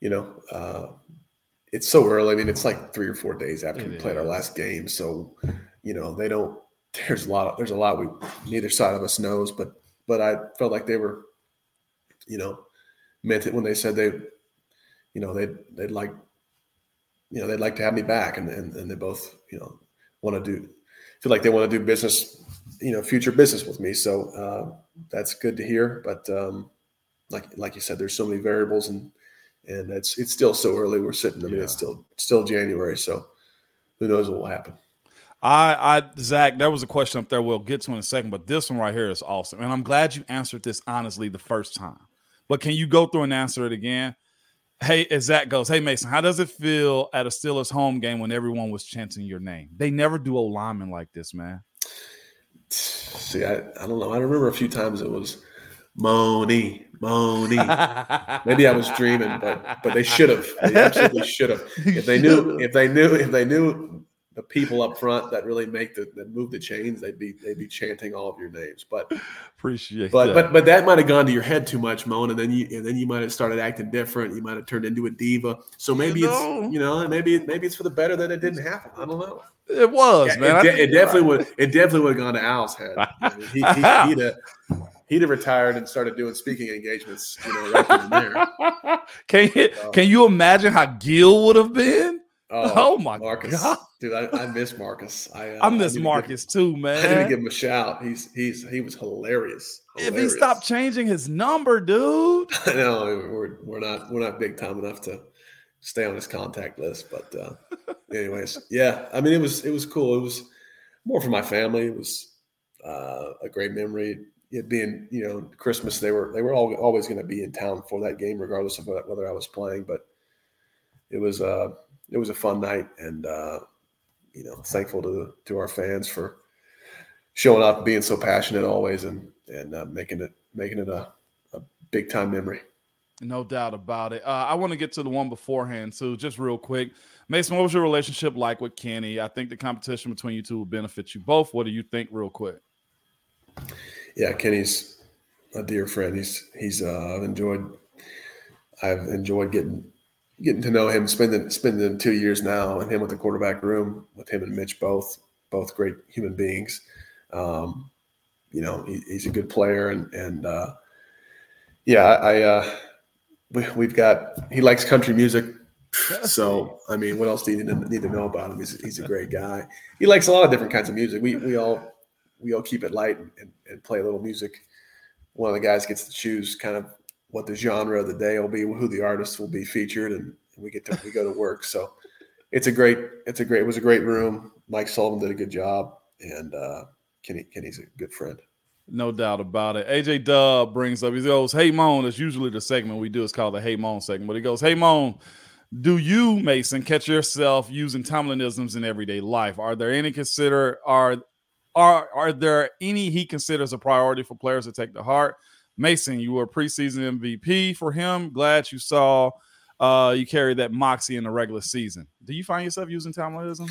you know, uh, it's so early. I mean, it's like three or four days after we It played our last game, so you know they don't. There's a lot. Of, there's a lot we neither side of us knows, but but I felt like they were, you know, meant it when they said they, you know, they'd they'd like, you know, they'd like to have me back, and and, and they both, you know, want to do feel like they want to do business, you know, future business with me. So uh, that's good to hear. But um, like like you said, there's so many variables, and and it's it's still so early. We're sitting. I mean, it's still still January, so who knows what will happen. I, I, Zach, there was a question up there we'll get to in a second, but this one right here is awesome. And I'm glad you answered this honestly the first time. But can you go through and answer it again? Hey, as Zach goes, hey Mason, how does it feel at a Steelers home game when everyone was chanting your name? They never do a lineman like this, man. See, I, I don't know. I remember a few times it was Moni, Moni. Maybe I was dreaming, but but they should have. They absolutely should have. If they knew, if they knew, if they knew the people up front that really make the that move the chains, they'd be they'd be chanting all of your names. But appreciate but that. but but that might have gone to your head too much, Moan, and then you and then you might have started acting different. You might have turned into a diva. So maybe You it's you know maybe maybe it's for the better that it didn't happen. I don't know. it was, Yeah, man. It, de- it definitely right. would. It definitely would have gone to Al's head. I mean, he, he, he'd have he'd have retired and started doing speaking engagements. You know, right there. can you can you imagine how Gil would have been? Oh, my Marcus, God. dude, I, I miss Marcus. I, uh, I miss need to give- Marcus too, man. I need to give him a shout. He's he's he was hilarious. If he Hilarious. stopped changing his number, dude. I know we're we're not we're not big time enough to stay on his contact list, but uh, anyways, yeah. I mean, it was it was cool. It was more for my family. It was uh, a great memory. It being you know Christmas, they were they were all, always going to be in town for that game, regardless of whether I was playing. But it was uh it was a fun night, and uh, you know thankful to to our fans for showing up, being so passionate always, and and uh, making it making it a, a big time memory. No doubt about it. Uh, I want to get to the one beforehand too, just real quick. Mason, what was your relationship like with Kenny? I think the competition between you two will benefit you both. What do you think, real quick? yeah, Kenny's a dear friend. He's he's uh, I've enjoyed I've enjoyed getting getting to know him, spending spending two years now and him with the quarterback room with him and Mitch both both great human beings. Um, you know, he, he's a good player and and uh, yeah, I, I uh, we, we've got he likes country music. So I mean, what else do you need to, need to know about him? He's, he's a great guy. He likes a lot of different kinds of music. We we all we all keep it light and, and, and play a little music. One of the guys gets to choose kind of what the genre of the day will be, who the artists will be featured, and we get to we go to work. So it's a great it's a great it was a great room. Mike Sullivan did a good job, and uh, Kenny Kenny's a good friend. No doubt about it. AJ Dub brings up, he goes, Hey Moan. That's usually the segment we do. It's called the Hey Moan segment. But he goes, Hey Moan, do you, Mason, catch yourself using Tomlinisms in everyday life? Are there any consider are are are there any he considers a priority for players to take to heart? Mason, you were preseason MVP for him. Glad you saw uh you carried that moxie in the regular season. Do you find yourself using Tomlinism?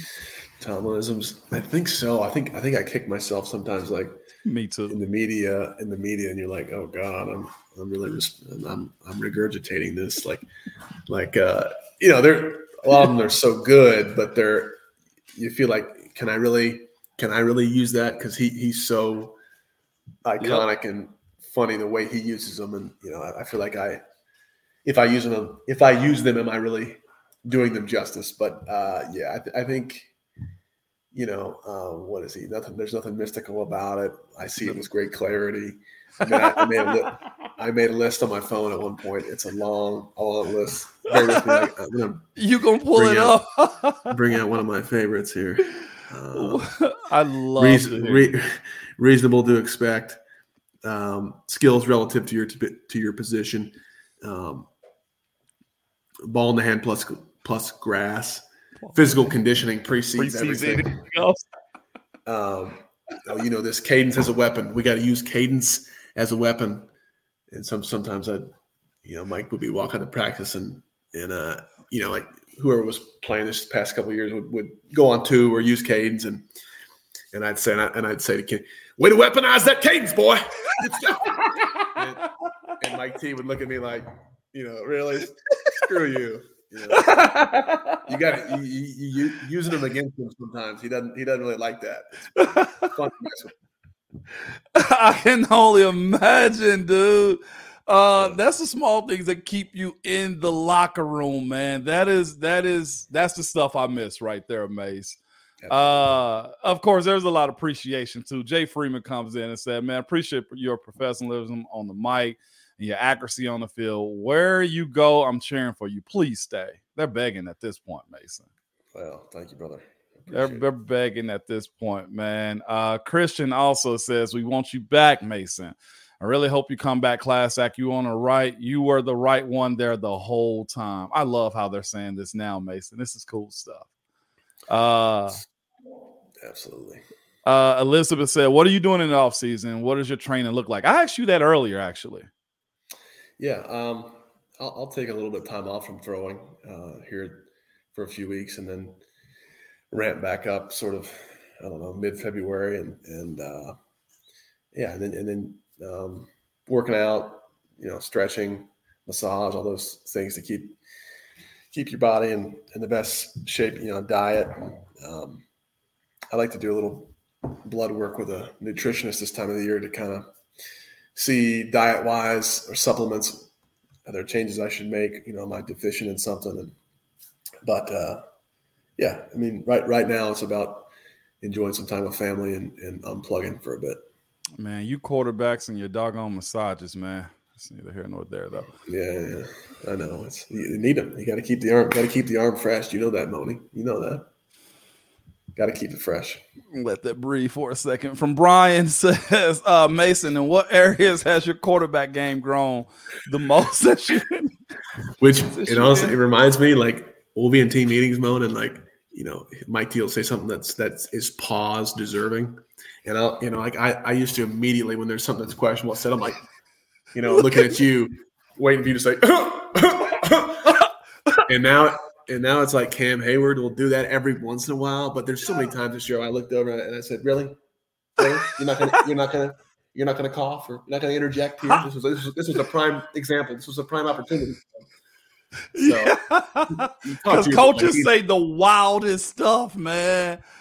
Tomlinisms, I think so. I think I think I kick myself sometimes, like Me too. in the media, in the media, and you're like, oh god, I'm I'm really just I'm I'm regurgitating this, like like uh you know, they're a lot of them are so good, but they're you feel like, can I really can I really use that because he he's so iconic and funny the way he uses them, and you know, I, I feel like I if I use them if I use them, am I really doing them justice? But uh yeah, I, th- I think you know, uh, what is he? Nothing. There's nothing mystical about it. I see it with great clarity. I, mean, I, I made a li- I made a list on my phone at one point. It's a long, a long list. Bear with me. I- I'm gonna You gonna pull it out- up? bring out one of my favorites here. Uh, I love reason, re- reasonable to expect. Um, skills relative to your to your position. Um, ball in the hand plus plus grass. Physical conditioning precedes everything. Um, oh, you know, this cadence as a weapon. We got to use cadence as a weapon. And some sometimes I, you know, Mike would be walking to practice and and uh, you know, like whoever was playing this past couple of years would, would go on two or use cadence and and I'd say and, I, and I'd say to Ken, way to weaponize that cadence, boy. And, and Mike T would look at me like, you know, really, screw you. You, know, you got to you, you, you, using him against him sometimes. He doesn't he doesn't really like that. It's fun to mess with. I can only imagine, dude. Uh, that's the small things that keep you in the locker room, man. That is that is that's the stuff I miss right there, Mace. Uh, of course, there's a lot of appreciation too. Jay Freeman comes in and said, "Man, appreciate your professionalism on the mic and your accuracy on the field. Where you go, I'm cheering for you. Please stay." They're begging at this point, Mason. Well, thank you, brother. They're, they're begging at this point, man. Uh, Christian also says, We want you back, Mason. I really hope you come back, class act. You on the right. You were the right one there the whole time. I love how they're saying this now, Mason. This is cool stuff. Uh, Absolutely. Uh, Elizabeth said, What are you doing in the off season? What does your training look like? I asked you that earlier, actually. Yeah. Um, I'll, I'll take a little bit of time off from throwing uh, here for a few weeks and then ramp back up sort of, I don't know, mid February and, and, uh, yeah, and then, and then, um, working out, you know, stretching, massage, all those things to keep, keep your body in, in the best shape, you know, diet. Um, I like to do a little blood work with a nutritionist this time of the year to kind of see diet wise or supplements are there changes I should make? You know, am I deficient in something? And but uh, yeah, I mean, right right now it's about enjoying some time with family and, and unplugging for a bit. Man, you quarterbacks and your doggone massages, man. It's neither here nor there, though. Yeah, yeah. I know. It's you need them. You got to keep the arm. Got to keep the arm fresh. You know that, Moni. You know that. Got to keep it fresh. Let that breathe for a second. From Brian says, uh, Mason, in what areas has your quarterback game grown the most? Which it honestly it reminds me like we'll be in team meetings mode and like you know Mike T will say something that's that is pause deserving, and I'll you know like I I used to immediately when there's something that's questionable said I'm like you know looking at you waiting for you to say and now and now it's like Cam Heyward will do that every once in a while. But there's so many times this year I looked over and I said, "Really, really? You're not gonna, you're not gonna, you're not gonna cough or you're not gonna interject here. This was this was, this was a prime example. This was a prime opportunity." So, because coaches say the wildest stuff, man.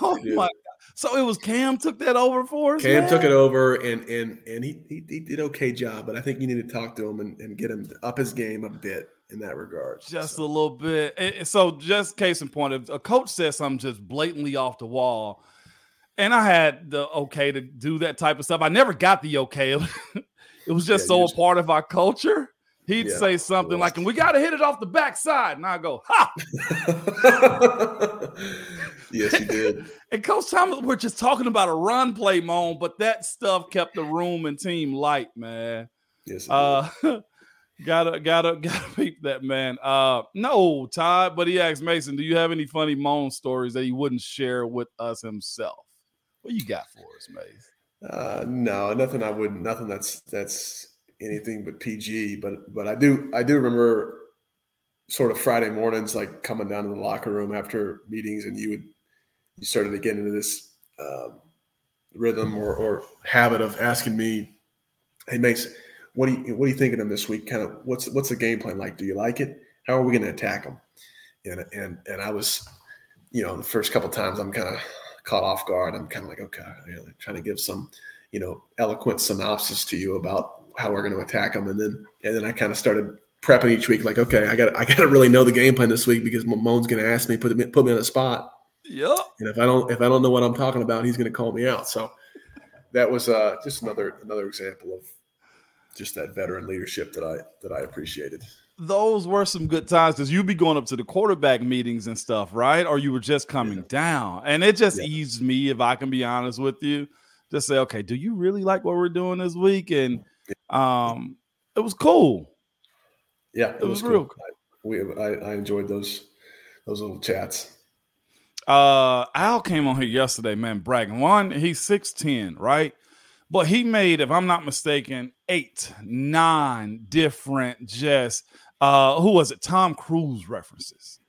Oh yeah. my god! So it was Cam took that over for us. Cam man? took it over, and and and he, he he did okay job. But I think you need to talk to him and, and get him up his game a bit in that regard. Just so. a little bit. So, just case in point, if a coach says something just blatantly off the wall, and I had the okay to do that type of stuff, I never got the okay. it was just yeah, so just, a part of our culture. He'd yeah, say something like, "And we got to hit it off the backside," and I go, "Ha!" yes, he did. and Coach Thomas, we're just talking about a run play, moan, but that stuff kept the room and team light, man. Yes. Uh, gotta gotta gotta peep that man. Uh no, Todd, but he asked Mason, do you have any funny moan stories that he wouldn't share with us himself? What you got for us, Mason? Uh no, nothing I wouldn't nothing that's that's anything but PG, but but I do I do remember sort of Friday mornings like coming down to the locker room after meetings and you would you started to get into this um, rhythm or, or habit of asking me, hey Mason what are you what are you thinking of this week? Kind of what's what's the game plan like? Do you like it? How are we going to attack them? And and and I was, you know, the first couple times I'm kind of caught off guard. I'm kind of like, okay, you know, trying to give some, you know, eloquent synopsis to you about how we're going to attack them, and then and then I kind of started prepping each week, like, okay, I got I got to really know the game plan this week because Moan's going to ask me, put me put me on the spot. Yep. And if I don't if I don't know what I'm talking about, he's going to call me out. So that was uh, just another another example of just that veteran leadership that I that I appreciated. Those were some good times because you'd be going up to the quarterback meetings and stuff, right? Or you were just coming yeah. down, and it just yeah. eased me, if I can be honest with you, just say, okay, do you really like what we're doing this week? And um, it was cool. Yeah, it, it was, was cool. real. Cool. I, we I, I enjoyed those those little chats. Uh, Al came on here yesterday, man, bragging. One, he's six ten, right? But he made, if I'm not mistaken, eight, nine different just uh who was it? Tom Cruise references.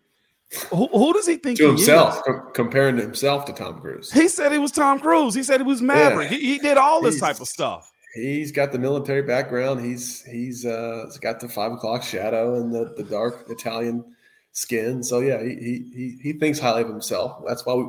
Who, who does he think to he himself, com- comparing himself to Tom Cruise? He said he was Tom Cruise. He said he was Maverick. Yeah. He, he, did all this he's, type of stuff. He's got the military background. He's he's uh he's got the five o'clock shadow and the, the dark Italian skin. So yeah, he he he thinks highly of himself. That's why we,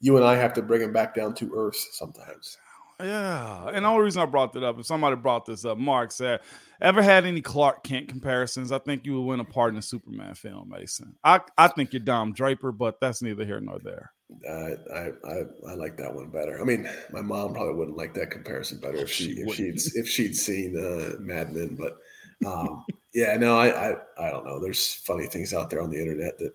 you and I have to bring him back down to earth sometimes. Yeah, and the only reason I brought that up, if somebody brought this up, Mark said, "Ever had any Clark Kent comparisons? I think you would win a part in a Superman film, Mason. I I think you're Don Draper, but that's neither here nor there." Uh, I, I I like that one better. I mean, my mom probably wouldn't like that comparison better if she, she if she'd if she'd seen uh, Mad Men, but um, yeah, no, I, I I don't know. There's funny things out there on the internet that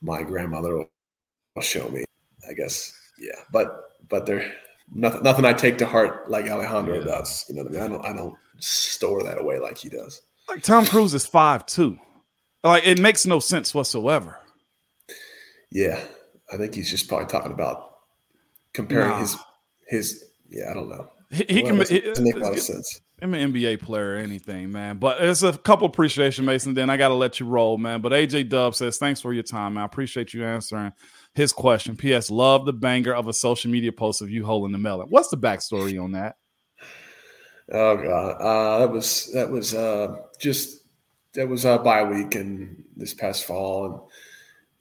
my grandmother will show me. I guess, yeah. But but they're nothing. Nothing I take to heart like Alejandro yeah. does. You know what I mean? I don't. I don't store that away like he does. Like Tom Cruise is five two. Like it makes no sense whatsoever. Yeah, I think he's just probably talking about comparing nah. his his. Yeah, I don't know. He, he well, can it, make a lot of uh, sense. I'm an NBA player or anything, man. But it's a couple appreciation, Mason. Then I got to let you roll, man. But AJ Dub says, thanks for your time. Man. I appreciate you answering his question. P.S. Love the banger of a social media post of you holding the melon. What's the backstory on that? Oh God, uh, that was that was uh, just that was a bye week and this past fall,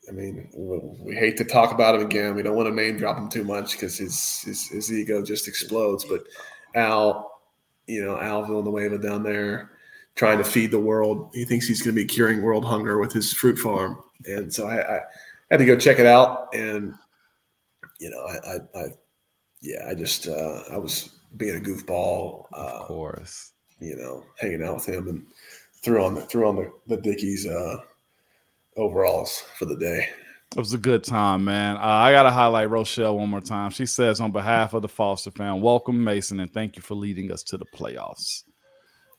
and I mean we, we hate to talk about him again. We don't want to name drop him too much because his, his his ego just explodes. But Al, you know Al Villanueva down there trying to feed the world. He thinks he's going to be curing world hunger with his fruit farm, and so I, I had to go check it out. And you know, I, I, I yeah, I just uh, I was being a goofball. Uh, of course, you know, hanging out with him and threw on the threw on the the Dickies uh, overalls for the day. It was a good time, man. Uh, I got to highlight Rochelle one more time. She says, on behalf of the Foster fan, welcome Mason and thank you for leading us to the playoffs.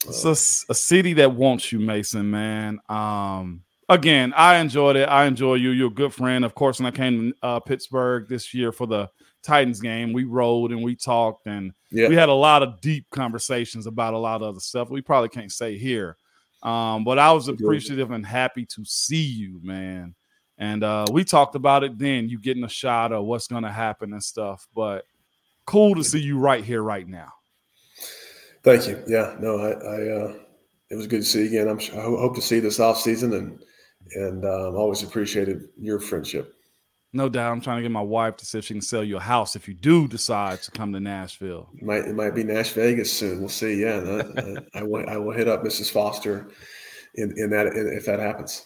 It's a, a city that wants you, Mason, man. Um, again, I enjoyed it. I enjoy you. You're a good friend. Of course, when I came to uh, Pittsburgh this year for the Titans game, we rode and we talked and yeah. we had a lot of deep conversations about a lot of other stuff we probably can't say here. Um, but I was appreciative and happy to see you, man. And uh, we talked about it then, you getting a shot of what's going to happen and stuff. But cool to see you right here, right now. Thank you. Yeah, no, I, I uh, it was good to see you again. I'm, sure, I hope to see you this off season and and um, always appreciated your friendship. No doubt. I'm trying to get my wife to see if she can sell you a house if you do decide to come to Nashville. It might it might be Nash Vegas soon. We'll see. Yeah, I, I, will. I will hit up Mrs. Foster in in that in, if that happens.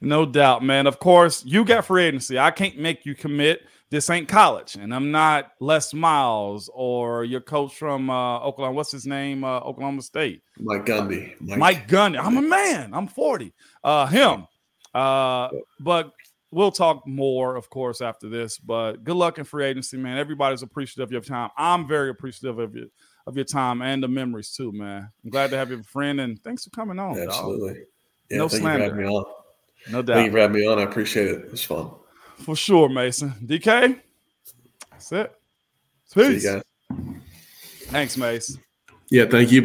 No doubt, man. Of course, you got free agency. I can't make you commit. This ain't college, and I'm not Les Miles or your coach from uh, Oklahoma. What's his name? Uh, Oklahoma State. Mike Gundy. Mike. Mike Gundy. I'm a man. I'm 40. Uh, him. Uh, but we'll talk more, of course, after this. But good luck in free agency, man. Everybody's appreciative of your time. I'm very appreciative of your of your time and the memories too, man. I'm glad to have you a friend, and thanks for coming on. Absolutely. Yeah, no thank slander. you for me on. No doubt. Thank you for having me on. I appreciate it. It was fun. For sure, Mason. DK. That's it. Peace. See you guys. Thanks, Mace. Yeah, thank you.